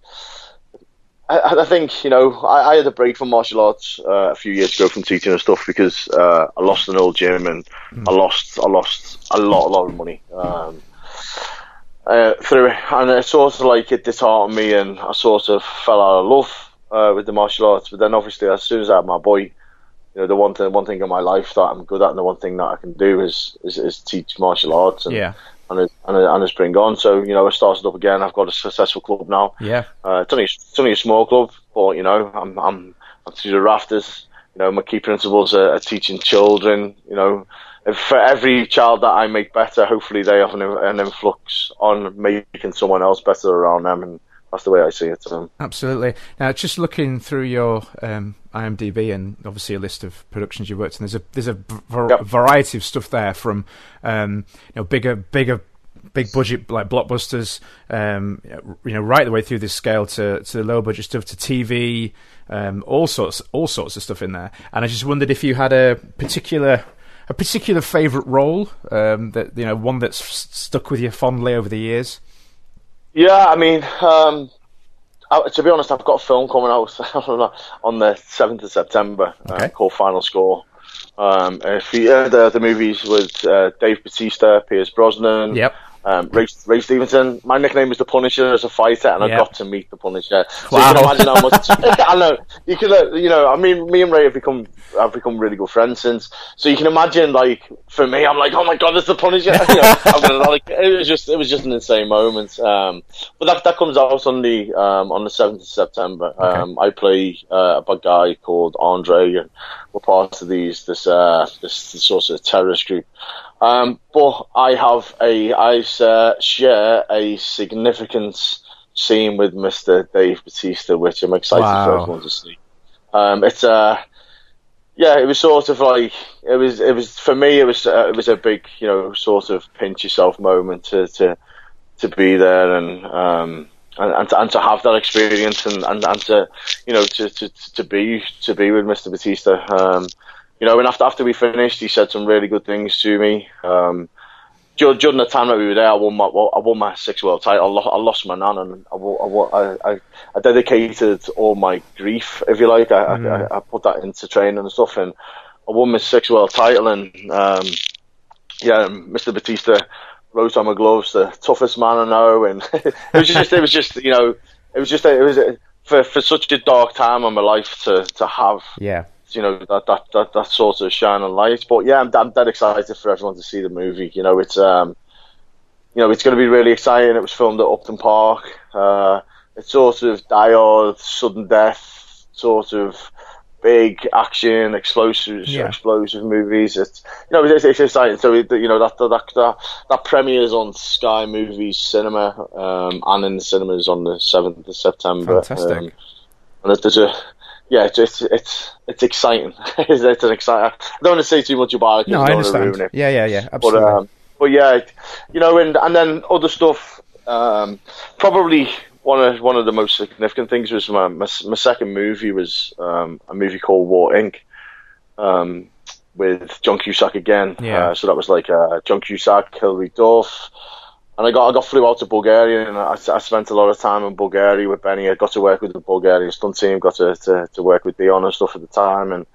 I, I think you know I, I had a break from martial arts uh, a few years ago from teaching and stuff because uh, I lost an old gym and I lost I lost a lot a lot of money um, uh, through it and it sort of like it disheartened me and I sort of fell out of love uh, with the martial arts. But then obviously as soon as I had my boy, you know the one thing one thing in my life that I'm good at and the one thing that I can do is is, is teach martial arts and yeah. and it, and, and it's been gone. So you know I started up again. I've got a successful club now. Yeah. Uh, it's only it's only a small club, but you know I'm I'm I'm to the rafters. You know my key principles are, are teaching children. You know, if for every child that I make better, hopefully they have an, an influx on making someone else better around them, and that's the way I see it. Um, Absolutely. Now, just looking through your um, IMDb and obviously a list of productions you've worked in, there's a there's a v- Yep. variety of stuff there from um, you know bigger bigger big budget like blockbusters, um, you know, right the way through this scale to to low budget stuff to TV, um, all sorts all sorts of stuff in there. And I just wondered if you had a particular a particular favourite role um, that you know one that's stuck with you fondly over the years. Yeah, I mean, um, I, to be honest, I've got a film coming out *laughs* on the seventh of September Okay. uh, called Final Score. Um, if you uh, the the movies with uh, Dave Batista, Pierce Brosnan, Yep. Um, Ray, Ray Stevenson. My nickname is the Punisher as a fighter, and I Yeah. got to meet the Punisher. So Wow. you can imagine how much. *laughs* *laughs* I know you can, uh, you know. I mean, me and Ray have become have become really good friends since. So you can imagine, like for me, I'm like, oh my god, it's the Punisher. *laughs* you know, gonna, like, it was just it was just an insane moment. Um, but that that comes out on the um, on the seventh of September. Um, I play uh, a bad guy called Andre, and we're part of these this uh, this, this sort of terrorist group. Um, but I have a, I uh, share a significant scene with Mr. Dave Batista, which I'm excited for everyone to see. Um, it's uh, yeah, it was sort of like it was, it was for me, it was, uh, it was a big, you know, sort of pinch yourself moment to to to be there and um and and to, and to have that experience and, and, and to you know to, to to be to be with Mr. Batista. Um, you know, and after after we finished, he said some really good things to me. Um, during the time that we were there, I won my I won my six world title. I, lo- I lost my nan, and I, I, I, I, dedicated all my grief, if you like. I, I, I put that into training and stuff, and I won my six world title. And um, yeah, Mr. Batista wrote on my gloves, "the toughest man I know," and *laughs* it was just it was just you know it was just it was for for such a dark time in my life to to have Yeah. You know that that that, that sort of shining light. But yeah, I'm, I'm dead excited for everyone to see the movie. You know, it's um, you know, it's going to be really exciting. It was filmed at Upton Park. Uh, it's sort of dire, sudden death, sort of big action, explosive, Yeah. explosive movies. It's you know, it's, it's exciting. So it, you know that that that, that premieres on Sky Movies Cinema um, and in the cinemas on the seventh of September. Fantastic. Um, and there's a yeah, it's it's it's, it's exciting. *laughs* it's, it's an exciting. I don't want to say too much about it. No, I I don't want to understand. it. Yeah, yeah, yeah. But Absolutely. um, but yeah, it- you know, and and then other stuff. Um, probably one of one of the most significant things was my my, my second movie was um, a movie called War Inc. Um, with John Cusack again. Yeah. Uh, so that was like uh, John Cusack, Hilary Duff, and I got I got flew out to Bulgaria and I, I spent a lot of time in Bulgaria with Benny. I got to work with the Bulgarian stunt team, got to, to, to work with Dion and stuff at the time, and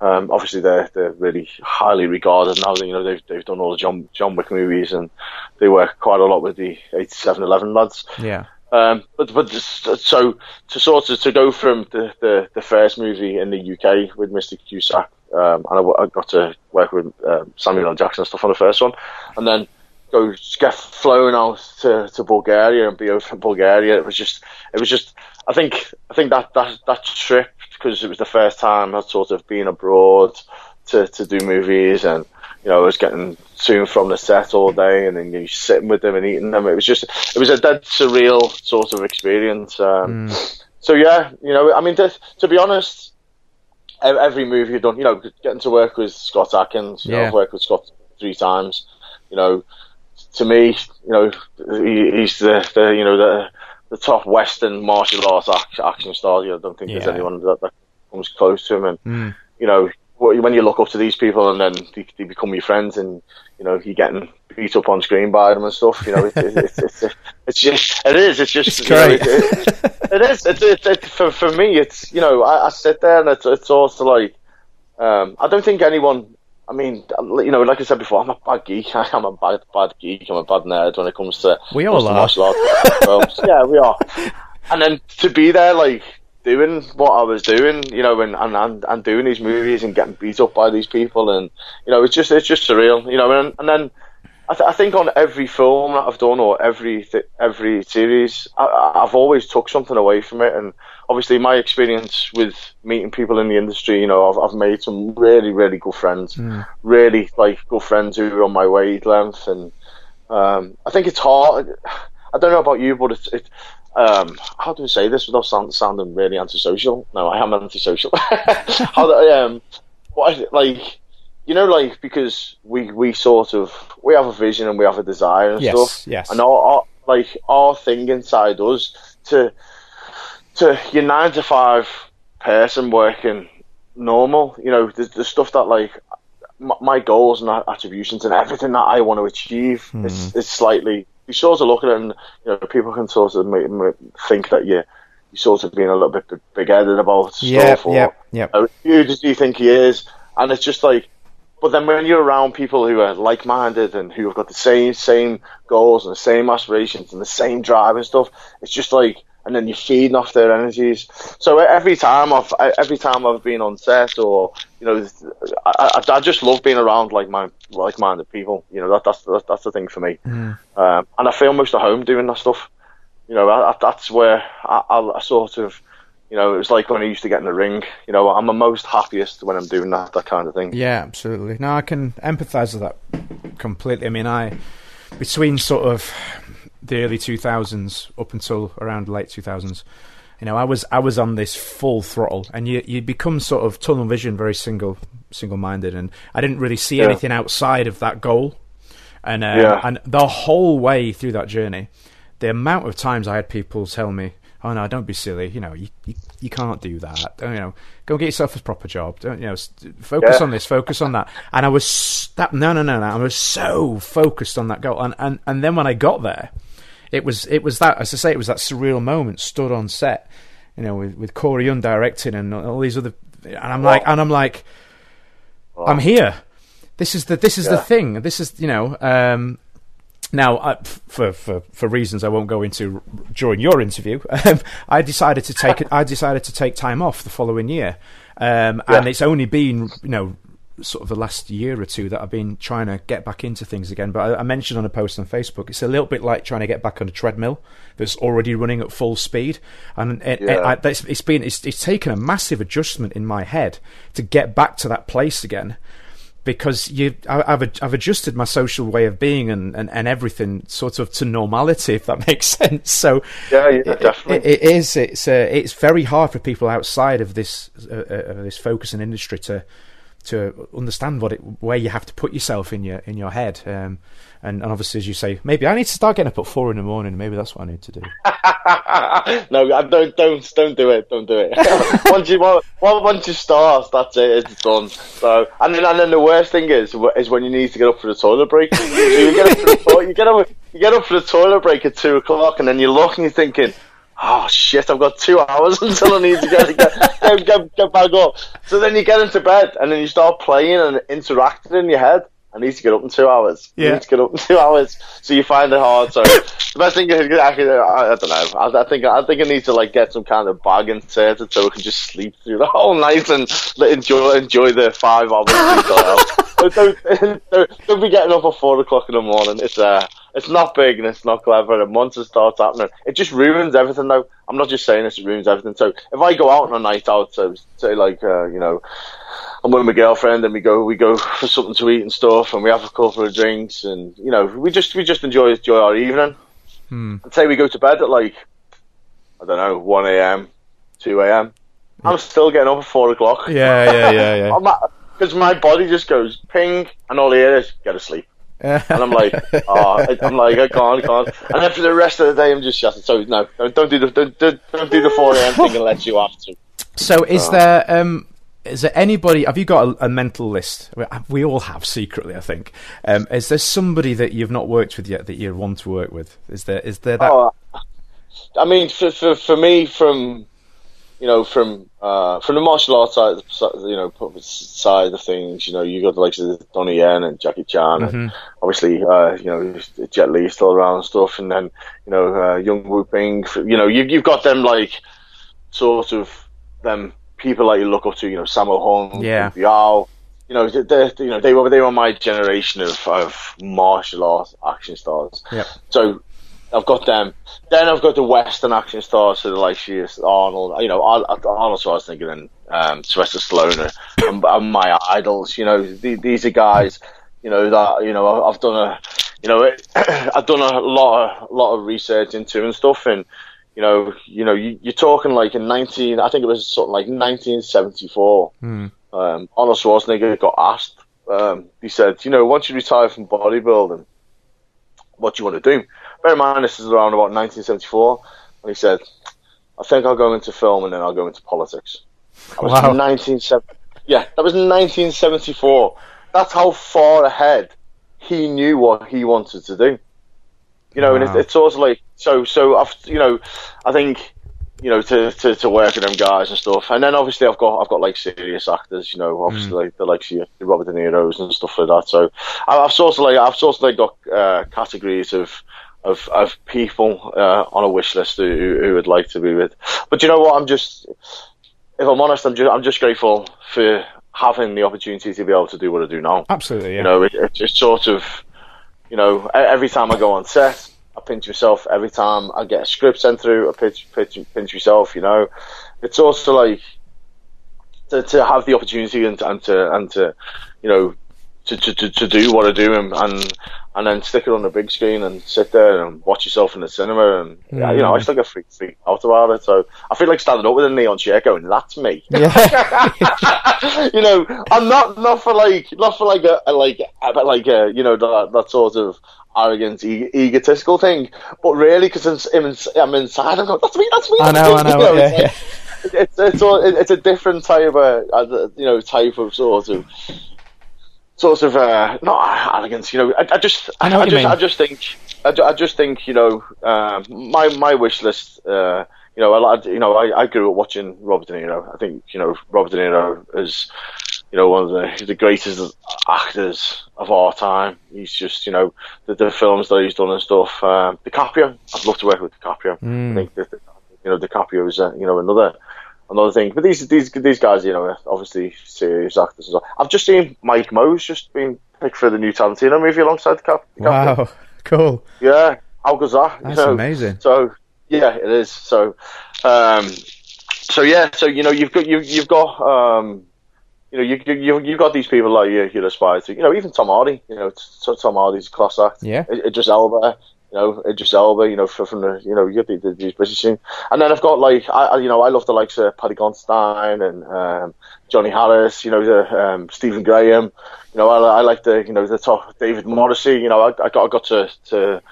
um, obviously they're they're really highly regarded now. You know they've they've done all the John John Wick movies and they work quite a lot with the 8711 lads. yeah. Um, but but just- so to sort of to go from the, the, the first movie in the UK with Mr. Cusack, um, and I got to work with um, Samuel L. Jackson and stuff on the first one, and then go get flown out to, to Bulgaria and be over in Bulgaria. It was just it was just I think I think that that that trip because it was the first time I'd sort of been abroad to, to do movies, and you know, I was getting to and from the set all day, and then you sitting with them and eating them. It was just, it was a dead surreal sort of experience. Um, mm. So yeah, you know, I mean, to, to, be honest, every movie you've done, you know, getting to work with Scott Adkins, you yeah. know, I've worked with Scott three times. You know, to me, you know, he, he's the, the, you know, the the top Western martial arts action star. You know, I don't think yeah. there's anyone that, that, comes close to him, and mm. you know, when you look up to these people and then they, they, become your friends and you know you're getting beat up on screen by them and stuff you know it, it, it, it's it's just it is it's just it's great. Know, it is it's, for, for me it's you know I, I sit there and it's, it's also like um, I don't think anyone I mean, you know, like I said before, I'm a bad geek. *laughs* I'm a bad, bad geek. I'm a bad nerd when it comes to we all are. martial arts *laughs* yeah, we are. And then to be there, like doing what I was doing, you know, and, and, and, doing these movies and getting beat up by these people, and you know, it's just it's just surreal, you know. And, and then I, th- I think on every film that I've done or every th- every series, I, I've always took something away from it, and obviously my experience with meeting people in the industry, you know, I've, I've made some really really good friends, mm. really like good friends who are on my wavelength, and um, I think it's hard. I don't know about you, but it's it, um, how do I say this without sound, sounding really antisocial? No, I am antisocial. *laughs* how do I, um, what like, you know, like because we we sort of we have a vision and we have a desire and yes, stuff. Yes. And our, our like our thing inside us to to your nine to five person working normal. You know, the, the stuff that like my goals and attributions and everything that I want to achieve mm. slightly you sort of look at it and you know people can sort of make, make, think that you you sort of being a little bit big headed about stuff. Or, yeah, yeah. You know, who does he think he is? And it's just like, but then when you're around people who are like minded and who have got the same same goals and the same aspirations and the same drive and stuff, it's just like and then you're feeding off their energies. So every time I've every time I've been on set, or you know, I, I, I just love being around like my like-minded people. You know, that, that's that's, that's the thing for me. Mm. Um, and I feel most at home doing that stuff. You know, I, that's where I, I, sort of, you know, it was like when I used to get in the ring. You know, I'm the most happiest when I'm doing that that kind of thing. Yeah, absolutely. No, I can empathise with that completely. I mean, I between sort of the early 2000s up until around late 2000s you know i was i was on this full throttle and you you become sort of tunnel vision very single single minded and i didn't really see yeah. anything outside of that goal. And uh, yeah. and the whole way through that journey the amount of times i had people tell me oh no don't be silly. You know you you, you can't do that. Don't, you know go get yourself a proper job. Don't you know focus yeah. on this focus on that. And i was that no no no no. I was so focused on that goal. And and and then when i got there it was it was that as I say it was that surreal moment stood on set, you know, with with Corey Yuen directing and all these other, and I'm like and I'm like, I'm here. This is the this is yeah. the thing. This is you know. Um, now, I, for, for for reasons I won't go into during your interview, *laughs* um, I decided to take I decided to take time off the following year, um, yeah. and it's only been you know sort of the last year or two that I've been trying to get back into things again. But I, I, mentioned on a post on Facebook, it's a little bit like trying to get back on a treadmill that's already running at full speed, and it, yeah. it, it's, it's been it's, it's taken a massive adjustment in my head to get back to that place again. Because you, I, have I've adjusted my social way of being and, and, and everything sort of to normality, if that *laughs* makes sense. So yeah, yeah definitely, it, it is. It's uh, it's very hard for people outside of this uh, uh, this focus and industry to to understand what it, where you have to put yourself in your in your head. Um, and, and, obviously, as you say, maybe I need to start getting up at four in the morning. Maybe that's what I need to do. *laughs* no, don't don't don't do it. Don't do it. *laughs* once you once you start, that's it. It's done. So and then and then the worst thing is is when you need to get up for the toilet break. so you get up for the, you get up you get up for the toilet break at two o'clock, and then you look and you're thinking oh shit, I've got two hours *laughs* until I need to get, get, get, get, back up. So then you get into bed and then you start playing and interacting in your head. I need to get up in two hours. Yeah. I need to get up in two hours. So you find it hard. So the best thing is, I, I, I don't know. I, I, think I think I need to like get some kind of bag inserted so I can just sleep through the whole night and enjoy enjoy the five hours. *laughs* don't, don't, don't be getting up at four o'clock in the morning. It's uh, it's not big and it's not clever. And once it starts happening, it just ruins everything. Though I'm not just saying this; it ruins everything. So if I go out on a night out, so say like uh, you know, I'm with my girlfriend and we go we go for something to eat and stuff, and we have a couple of drinks, and you know, we just we just enjoy enjoy our evening. Hmm. And say we go to bed at like I don't know, one a.m., two a.m. I'm still getting up at four o'clock. Yeah, yeah, yeah, yeah. *laughs* Because my body just goes ping, and all I hear is get to sleep. And I'm like, oh, *laughs* I'm like, I can't, I can't. And then for the rest of the day, I'm just shutting. So no, don't, don't the don't, don't, don't the 4 a.m. thing unless you have to. So is there um is there anybody? Have you got a, a mental list? We- We all have secretly, I think. Um, is there somebody that you've not worked with yet that you want to work with? Is there is there that? Oh, I mean, for, for for me, from you know, from uh, from the martial arts side, you know, side of things, you know, you got the likes of Donnie Yen and Jackie Chan, and obviously, uh, you know, Jet Li still around and stuff, and then you know, uh, Yuen Woo-ping, you know, you, you've got them like sort of them people that you look up to, you know, Sammo Hung, Yeah. Biao. You know, they they- you know they were they were my generation of, of martial arts action stars. Yep. So I've got them. Then I've got the Western action stars, so the like Arnold, you know, Ar- Arnold Schwarzenegger and um, Sylvester Stallone are, are, are my idols. You know, the, these are guys, you know, that you know I've done a, you know, *clears throat* I've done a lot of lot of research into and stuff, and you know, you know, you, you're talking like in 19, I think it was something like 1974. Um, Arnold Schwarzenegger got asked. Um, he said, you know, once you retire from bodybuilding, what do you want to do? Bear in mind, this is around about 1974, and he said, I think I'll go into film and then I'll go into politics. That was Wow. 1970. Yeah, that was 1974. That's how far ahead he knew what he wanted to do. You know, and it, it's sort of like so. So I've, you know, I think you know to, to to work with them guys and stuff, and then obviously I've got I've got like serious actors. You know, obviously like the likes of Robert De Niro's and stuff like that. So I- I've sort of like I've sort of like got uh, categories of. Of, of people uh, on a wish list who, who would like to be with, but you know what? I'm just, if I'm honest, I'm just I'm just grateful for having the opportunity to be able to do what I do now. Absolutely, yeah. You know, it, it's just sort of, you know, every time I go on set, I pinch myself. Every time I get a script sent through, I pinch, pinch, pinch myself. You know, it's also like to, to have the opportunity and, and to and to, you know, to, to, to, to do what I do and, and and then stick it on the big screen and sit there and watch yourself in the cinema and yeah, you know, I still get freaked, freaked out about it. So I feel like standing up with a neon chair going, "That's me." *laughs* *laughs* you know, I'm not not for like not for like a, a like a, but like a, you know that, that sort of arrogant, e- egotistical thing, but really because I'm, I'm inside, I'm going, "That's me, that's me." I know, me," I *laughs* know, you yeah, it's, like- it's it's all, it's a different type of uh, you know type of sort of sort of uh, not arrogance. You know, I, I just I know you just mean. I just think I, I just think you know um, my my wish list. Uh, you know, I, like- you know, I, I grew up watching Robert De Niro. I think you know Robert De Niro is you know one of the the greatest actors of our time. He's just you know the, the films that he's done and stuff. Um, DiCaprio, I'd love to work with DiCaprio. I think that you know DiCaprio is uh, you know another another thing. But these these these guys, you know, obviously serious actors as well. I've just seen Mike Moh's just been picked for the new Tarantino movie alongside DiCap- DiCaprio. Wow, *laughs* cool. Yeah, how good's that? You That's know? amazing. So yeah, it is. So um, so yeah, so you know you've got you've you've got um, you know you you you've got these people like you you aspire to. You know even Tom Hardy. You know Tom Hardy's a class act. Yeah. Idris Elba. You know Idris Elba. You know from, from the you know you get the, the, these British team, and then I've got like I you know I love the likes of Paddy Considine and um, Johnny Harris. You know the um, Stephen Graham. You know I, I like the you know the top David Morrissey. You know I, I got I got to to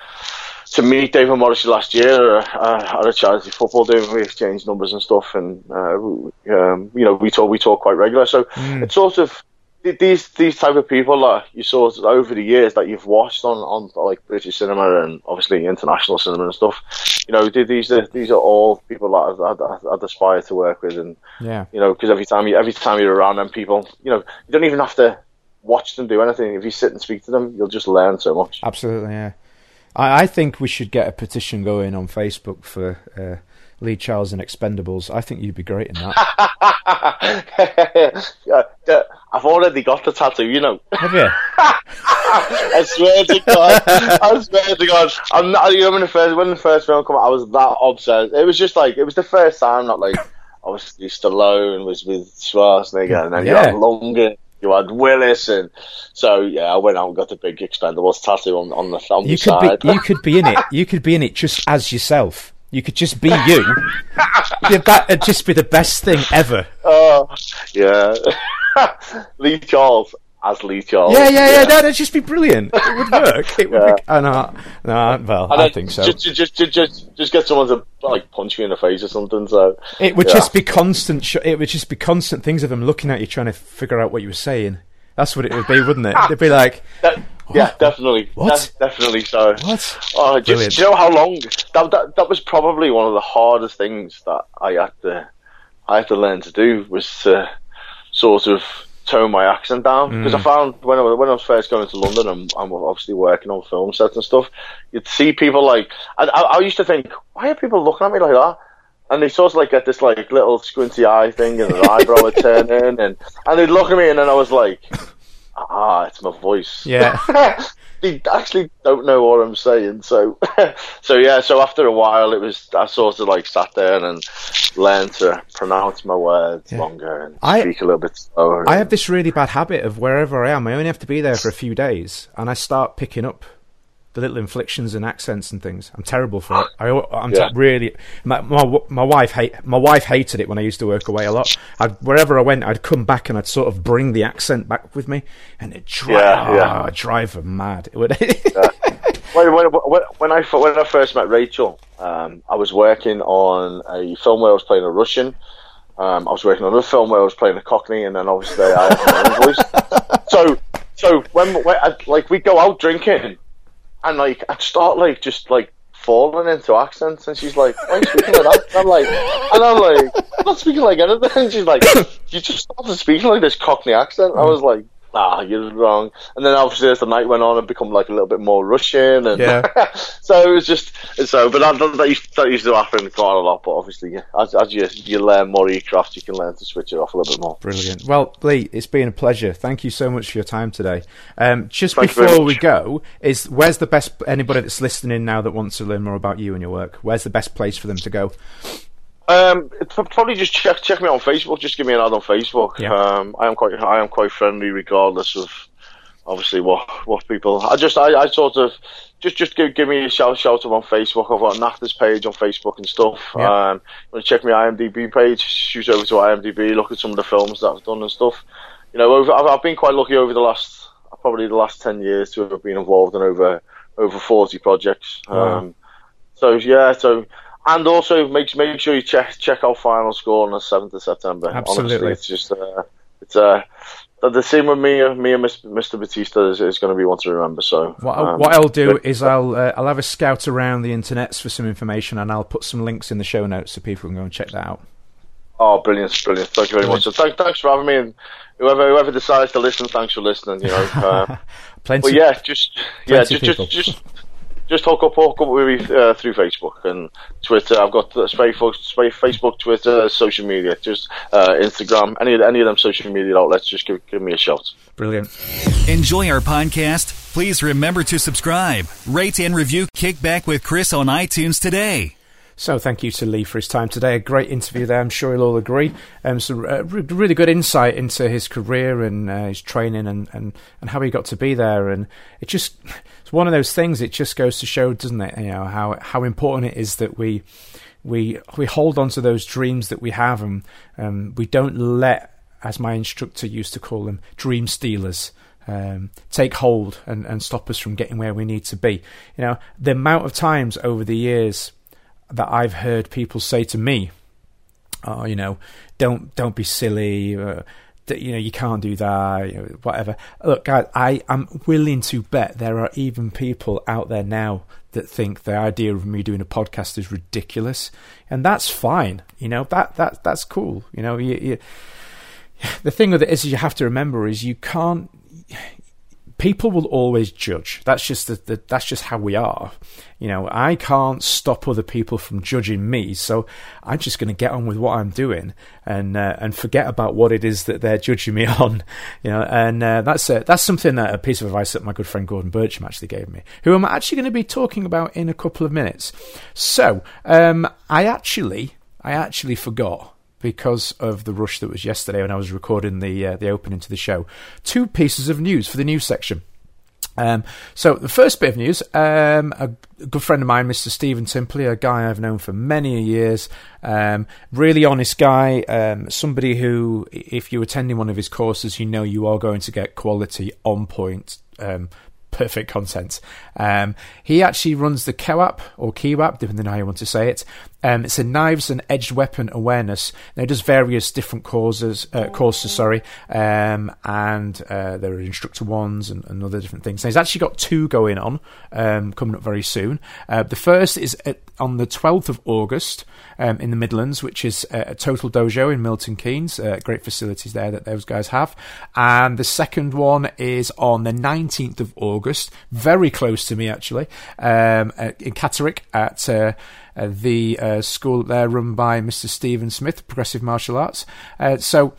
to meet David Morrissey last year uh, at a charity football day. We exchanged numbers and stuff, and uh, um, you know we talk we talk quite regular. So it's sort of these these type of people that you saw over the years that you've watched on, on like British cinema and obviously international cinema and stuff. You know th- these are these are all people that I'd, I'd, I'd aspire to work with, and Yeah. you know because every time you every time you're around them people, you know you don't even have to watch them do anything. If you sit and speak to them, you'll just learn so much. Absolutely, yeah. I, I think we should get a petition going on Facebook for uh, Lee Charles and Expendables. I think you'd be great in that. *laughs* I've already got the tattoo, you know. Have you? *laughs* I swear to God. I swear to God. I'm not, you know, when the first, when the first film came out, I was that obsessed. It was just like, it was the first time that, like, obviously Stallone was with Schwarzenegger, and then you Yeah. had Lundgren, you had Willis, and so, yeah, I went out and got the big Expendables tattoo on, on the, on You the could side. be you could be in it. You could be in it just as yourself. You could just be you. That'd just be the best thing ever. Oh, yeah. *laughs* Lee Charles as Lee Charles. Yeah, yeah, yeah. That'd just be brilliant. It would work. It would. Yeah. Be, oh, no, no. Well, I then think so. Just, just, just, just, just get someone to like punch me in the face or something. So It would yeah. just be constant. Sh- it would just be constant things of them looking at you, trying to figure out what you were saying. That's what it would be, wouldn't it? They'd be like, That- yeah, definitely. What? De- definitely so. "What?" Oh, just Brilliant. you know how long that, that that was probably one of the hardest things that I had to I had to learn to do was to sort of tone my accent down because I Mm. found when I was, when I was first going to London and I'm obviously working on film sets and stuff, you'd see people like I, I, I used to think why are people looking at me like that. And they sort of like get this like little squinty eye thing, and their eyebrow would turn in, and and they'd look at me, and then I was like, ah, it's my voice. Yeah. *laughs* they actually don't know what I'm saying. So, *laughs* so yeah. So after a while, it was I sort of like sat there and learned to pronounce my words longer and I- speak a little bit slower. I have this really bad habit of wherever I am, I only have to be there for a few days, and I start picking up the little inflections and accents and things. I'm terrible for it. I, I'm Yeah. t- really my, my my wife hate my wife hated it when I used to work away a lot. I'd, wherever I went, I'd come back and I'd sort of bring the accent back with me, and it drive Yeah, yeah. drive her mad. It would. *laughs* when, when, when, I when I first met Rachel, um, I was working on a film where I was playing a Russian. Um, I was working on a film where I was playing a Cockney, and then obviously I had my voice. *laughs* So, so when, when like we go out drinking, and like I'd start like just like falling into accents, and she's like, "Why are you speaking like that?" And I'm like, and I'm like, "I'm not speaking like anything." And *laughs* she's like, "You just started speaking like this Cockney accent." I was like. Ah, you're wrong. And then obviously as the night went on, it become like a little bit more Russian, and Yeah. *laughs* so it was just so. But that, that, that, used, that used to happen quite a lot. But obviously, yeah, as, as you you learn more of your craft, you can learn to switch it off a little bit more. Brilliant. Well, Lee, it's been a pleasure. Thank you so much for your time today. Um, just Thank before we go, is where's the best anybody that's listening now that wants to learn more about you and your work? Where's the best place for them to go? Um, probably just check check me on Facebook. Just give me an ad on Facebook. Yeah. Um, I am quite I am quite friendly, regardless of obviously what what people. I just I, I sort of just just give give me a shout shout out on Facebook. I've got a NAFTA's page on Facebook and stuff. Yeah. Um, you want to check my IMDb page? Shoot over to IMDb. Look at some of the films that I've done and stuff. You know, over, I've, I've been quite lucky over the last probably the last ten years to have been involved in over over forty projects. Wow. Um, so yeah, so and also make make sure you check check out final score on the seventh of September. Absolutely. Honestly, it's just uh, it's uh, the, scene with me me and Mr. Batista is, is going to be one to remember. So What, I'll, um, what I'll do is I'll uh, I'll have a scout around the internets for some information, and I'll put some links in the show notes so people can go and check that out. Oh, brilliant, brilliant! Thank you very much. So thank, thanks for having me, and whoever whoever decides to listen, thanks for listening. You know, uh, *laughs* Plenty. but yeah, just yeah, just just just just hook up hook up with me uh, through Facebook and Twitter. I've got uh, Facebook, Facebook, Twitter, social media, just uh, Instagram, any of any of them social media outlets. Just give give me a shout. Brilliant. Enjoy our podcast? Please remember to subscribe, rate, and review Kickback with Chris on iTunes today. So thank you to Lee for his time today. A great interview there. I'm sure you'll all agree. Um, some uh, re- really good insight into his career and uh, his training and, and, and how he got to be there. And it just it's one of those things. It just goes to show, doesn't it? You know how how important it is that we we we hold on to those dreams that we have and um, we don't let, as my instructor used to call them, dream stealers. Um, take hold and, and stop us from getting where we need to be. You know, the amount of times over the years that I've heard people say to me, "Oh, you know, don't don't be silly. Uh, you know, you can't do that. You know, whatever." Look, guys, I am willing to bet there are even people out there now that think the idea of me doing a podcast is ridiculous, and that's fine. You know, that that that's cool. You know, you, you, *sighs* the thing with it is, you have to remember is you can't people will always judge. That's just the, the, that's just how we are. You know, I can't stop other people from judging me, so I'm just going to get on with what I'm doing and uh, and forget about what it is that they're judging me *laughs* on. You know, and uh, that's a, that's something that a piece of advice that my good friend Gordon Bircham actually gave me, who I'm actually going to be talking about in a couple of minutes. So, um, I actually I actually forgot because of the rush that was yesterday when I was recording the uh, the opening to the show. Two pieces of news for the news section. Um, so the first bit of news, um, a good friend of mine, Mr. Stephen Timpley, a guy I've known for many years, um, really honest guy, um, somebody who, if you're attending one of his courses, you know you are going to get quality on point um, perfect content. Um, he actually runs the COAP or KEWAP, depending on how you want to say it. Um, it's a knives and edged weapon awareness. Now, it does various different causes, uh, courses, sorry, um, and uh, there are instructor ones and, and, other different things. Now, he's actually got two going on um, coming up very soon. Uh, the first is at, on the 12th of August um, in the Midlands, which is a Total Dojo in Milton Keynes. Uh, great facilities there that those guys have. And the second one is on the 19th of August, very close to me actually, um, in Catterick at. Uh, the uh, school there run by Mr. Stephen Smith, Progressive Martial Arts. Uh, so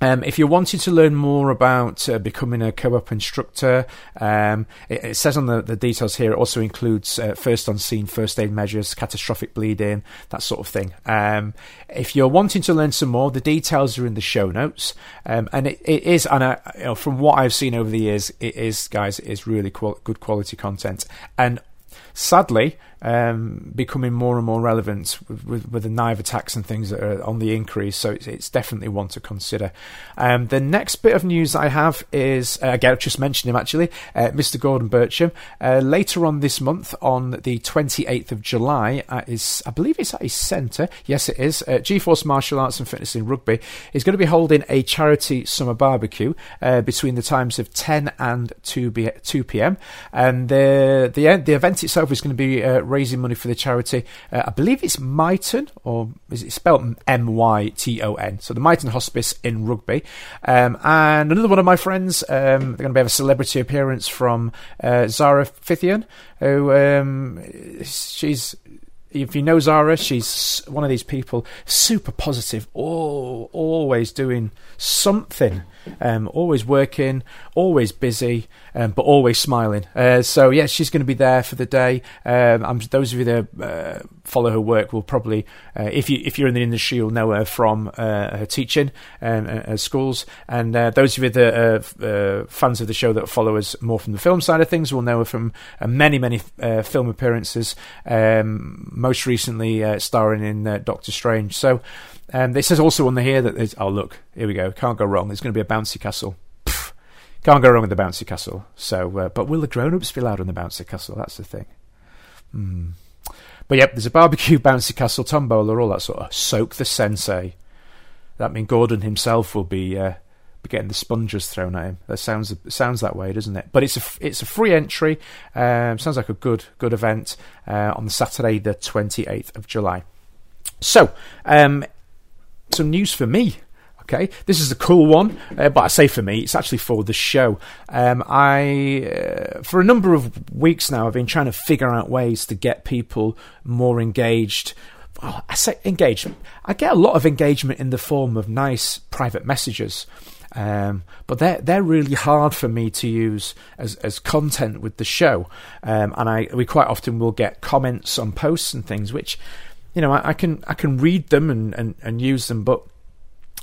um, if you're wanting to learn more about uh, becoming a co-op instructor, um, it, it, says on the, the, details here. It also includes uh, first on scene first aid measures, catastrophic bleeding, that sort of thing. Um, if you're wanting to learn some more, the details are in the show notes, um, and it, it is. And I, you know, from what I've seen over the years, it is, guys, it is really qual- good quality content. And sadly, um, becoming more and more relevant with, with, with, the knife attacks and things that are on the increase. So it's, it's definitely one to consider. Um, the next bit of news I have is uh, again, I just mentioned him actually, uh, Mr. Gordon Bircham. Uh, later on this month, on the 28th of July, at his, I believe it's at his centre. Yes, it is. Uh, GeForce Martial Arts and Fitness in Rugby is going to be holding a charity summer barbecue uh, between the times of 10 and 2, b- 2 p.m. And the the the event itself is going to be uh, raising money for the charity. Uh, I believe it's Myton, or is it spelled M Y T O N? So the Myton Hospice in Rugby. Um, and another one of my friends, um, they're going to be have a celebrity appearance from uh, Zara Phythian, who um, she's if you know Zara, she's one of these people, super positive, oh, always doing something, um, always working, always busy, um, but always smiling. Uh, so yeah, she's going to be there for the day. Um, those of you that uh, follow her work will probably, uh, if you if you're in the industry, you'll know her from uh, her teaching um, at schools. And uh, those of you that are uh, fans of the show that follow us more from the film side of things will know her from many many film appearances. Um, most recently, starring in Doctor Strange. So. Um, it says also on the here that there's, oh look, here we go, can't go wrong. There's going to be a bouncy castle. Pfft, can't go wrong with the bouncy castle. So, uh, but will the grown-ups be allowed on the bouncy castle? That's the thing. Hmm. But yep, there's a barbecue, *laughs* bouncy castle, tombola, all that sort of. Soak the sensei. That means Gordon himself will be uh, be getting the sponges thrown at him. That sounds sounds that way, doesn't it? But it's a it's a free entry. Um, sounds like a good good event uh, on the Saturday, the twenty eighth of July. So, um, some news for me. Okay, this is a cool one, uh, but I say for me, it's actually for the show. Um, I, uh, for a number of weeks now, I've been trying to figure out ways to get people more engaged. Well, I say engaged. I get a lot of engagement in the form of nice private messages. Um, but they're they're really hard for me to use as as content with the show, um, and I we quite often will get comments on posts and things, which you know I, I can I can read them and, and, and use them, but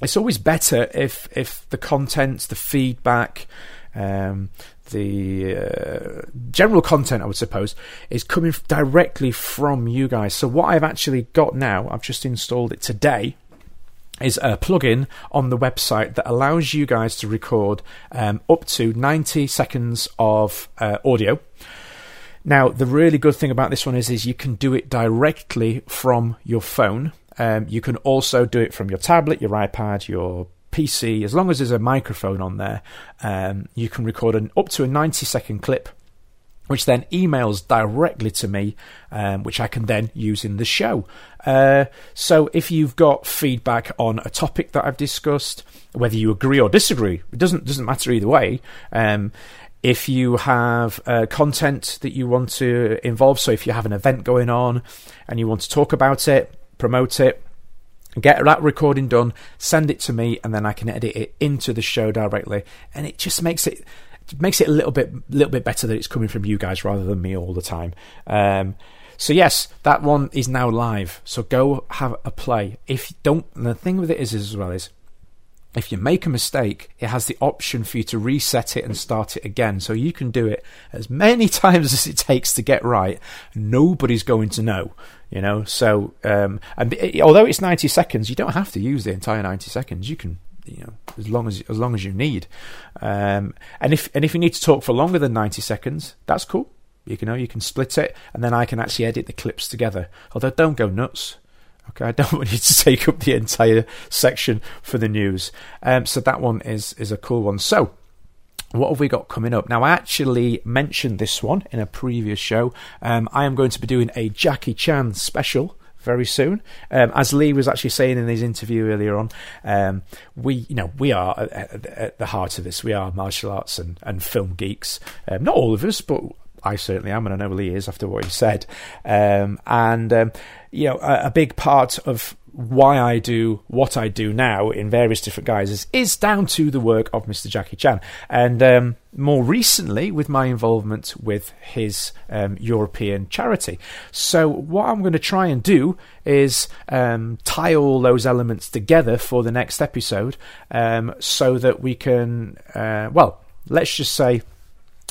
it's always better if if the content, the feedback, um, the uh, general content, I would suppose, is coming directly from you guys. So what I've actually got now, I've just installed it today. Is a plugin on the website that allows you guys to record um, up to 90 seconds of uh, audio. Now, the really good thing about this one is, is you can do it directly from your phone. Um, you can also do it from your tablet, your iPad, your PC. As long as there's a microphone on there, um, you can record an up to a 90 second clip, which then emails directly to me, um, which I can then use in the show. Uh, so if you've got feedback on a topic that I've discussed, whether you agree or disagree, it doesn't doesn't matter either way. Um, if you have uh, content that you want to involve, so if you have an event going on and you want to talk about it, promote it, get that recording done, send it to me, and then I can edit it into the show directly, and it just makes it makes it a little bit little bit better that it's coming from you guys rather than me all the time. Um, so yes, that one is now live. So go have a play. If you don't, the thing with it is as well is if you make a mistake, it has the option for you to reset it and start it again. So you can do it as many *laughs* times as it takes to get right. Nobody's going to know, you know. So, um, and it, although it's ninety seconds, you don't have to use the entire ninety seconds. You can, you know, as long as as long as you need. Um, and if and if you need to talk for longer than ninety seconds, that's cool. You can know you can split it, and then I can actually edit the clips together. Although don't go nuts Okay, I don't *laughs* want you to take up the entire section for the news. Um, so that one is is a cool one. So what have we got coming up? Now, I actually mentioned this one in a previous show. Um, I am going to be doing a Jackie Chan special very soon. Um, as Lee was actually saying in his interview earlier on, um, we you know we are at, at, the heart of this. We are martial arts and, and film geeks. Um, not all of us, but I certainly am, and I know Lee is after what he said. Um, and um, you know, a, a, big part of why I do what I do now in various different guises is down to the work of Mr. Jackie Chan, and um, more recently with my involvement with his um, European charity. So what I'm going to try and do is um, tie all those elements together for the next episode, um, so that we can, uh, well, let's just say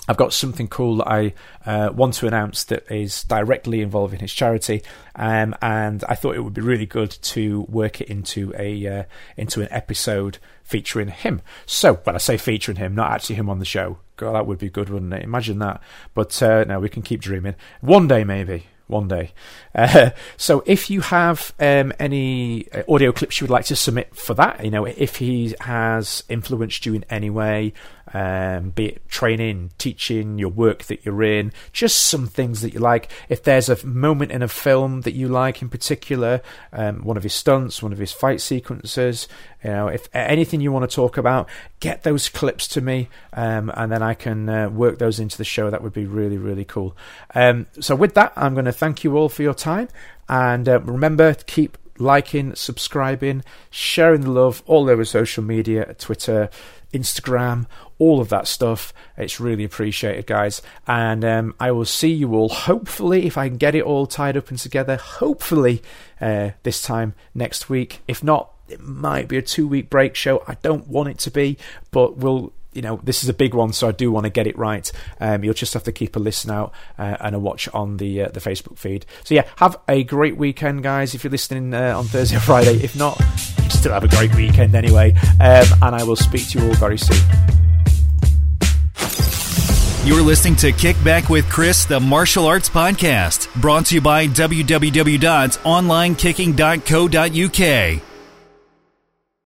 I've got something cool that I uh, want to announce that is directly involving his charity, um, and I thought it would be really good to work it into a uh, into an episode featuring him. So, when I say featuring him, not actually him on the show. God, that would be good, wouldn't it? Imagine that. But uh, we can keep dreaming. One day, maybe one day. *laughs* Uh, so if you have um, any uh, audio clips you would like to submit for that, you know, if he has influenced you in any way, um, be it training, teaching, your work that you're in, just some things that you like. If there's a moment in a film that you like in particular, um, one of his stunts, one of his fight sequences, you know, if anything you want to talk about, get those clips to me, um, and then I can uh, work those into the show. That would be really, really cool. Um, so with that, I'm going to thank you all for your time, and uh, remember to keep liking, subscribing, sharing the love all over social media, Twitter, Instagram, all of that stuff. It's really appreciated, guys. And um, I will see you all, hopefully, if I can get it all tied up and together, hopefully uh, this time next week. If not, it might be a two week break show. I don't want it to be, but we'll you know, this is a big one, so I do want to get it right. Um, you'll just have to keep a listen out uh, and a watch on the uh, the Facebook feed. So yeah, have a great weekend, guys. If you're listening uh, on Thursday or Friday, if not, still have a great weekend anyway. Um, and I will speak to you all very soon. You're listening to Kickback with Chris, the martial arts podcast, brought to you by www.onlinekicking.co.uk.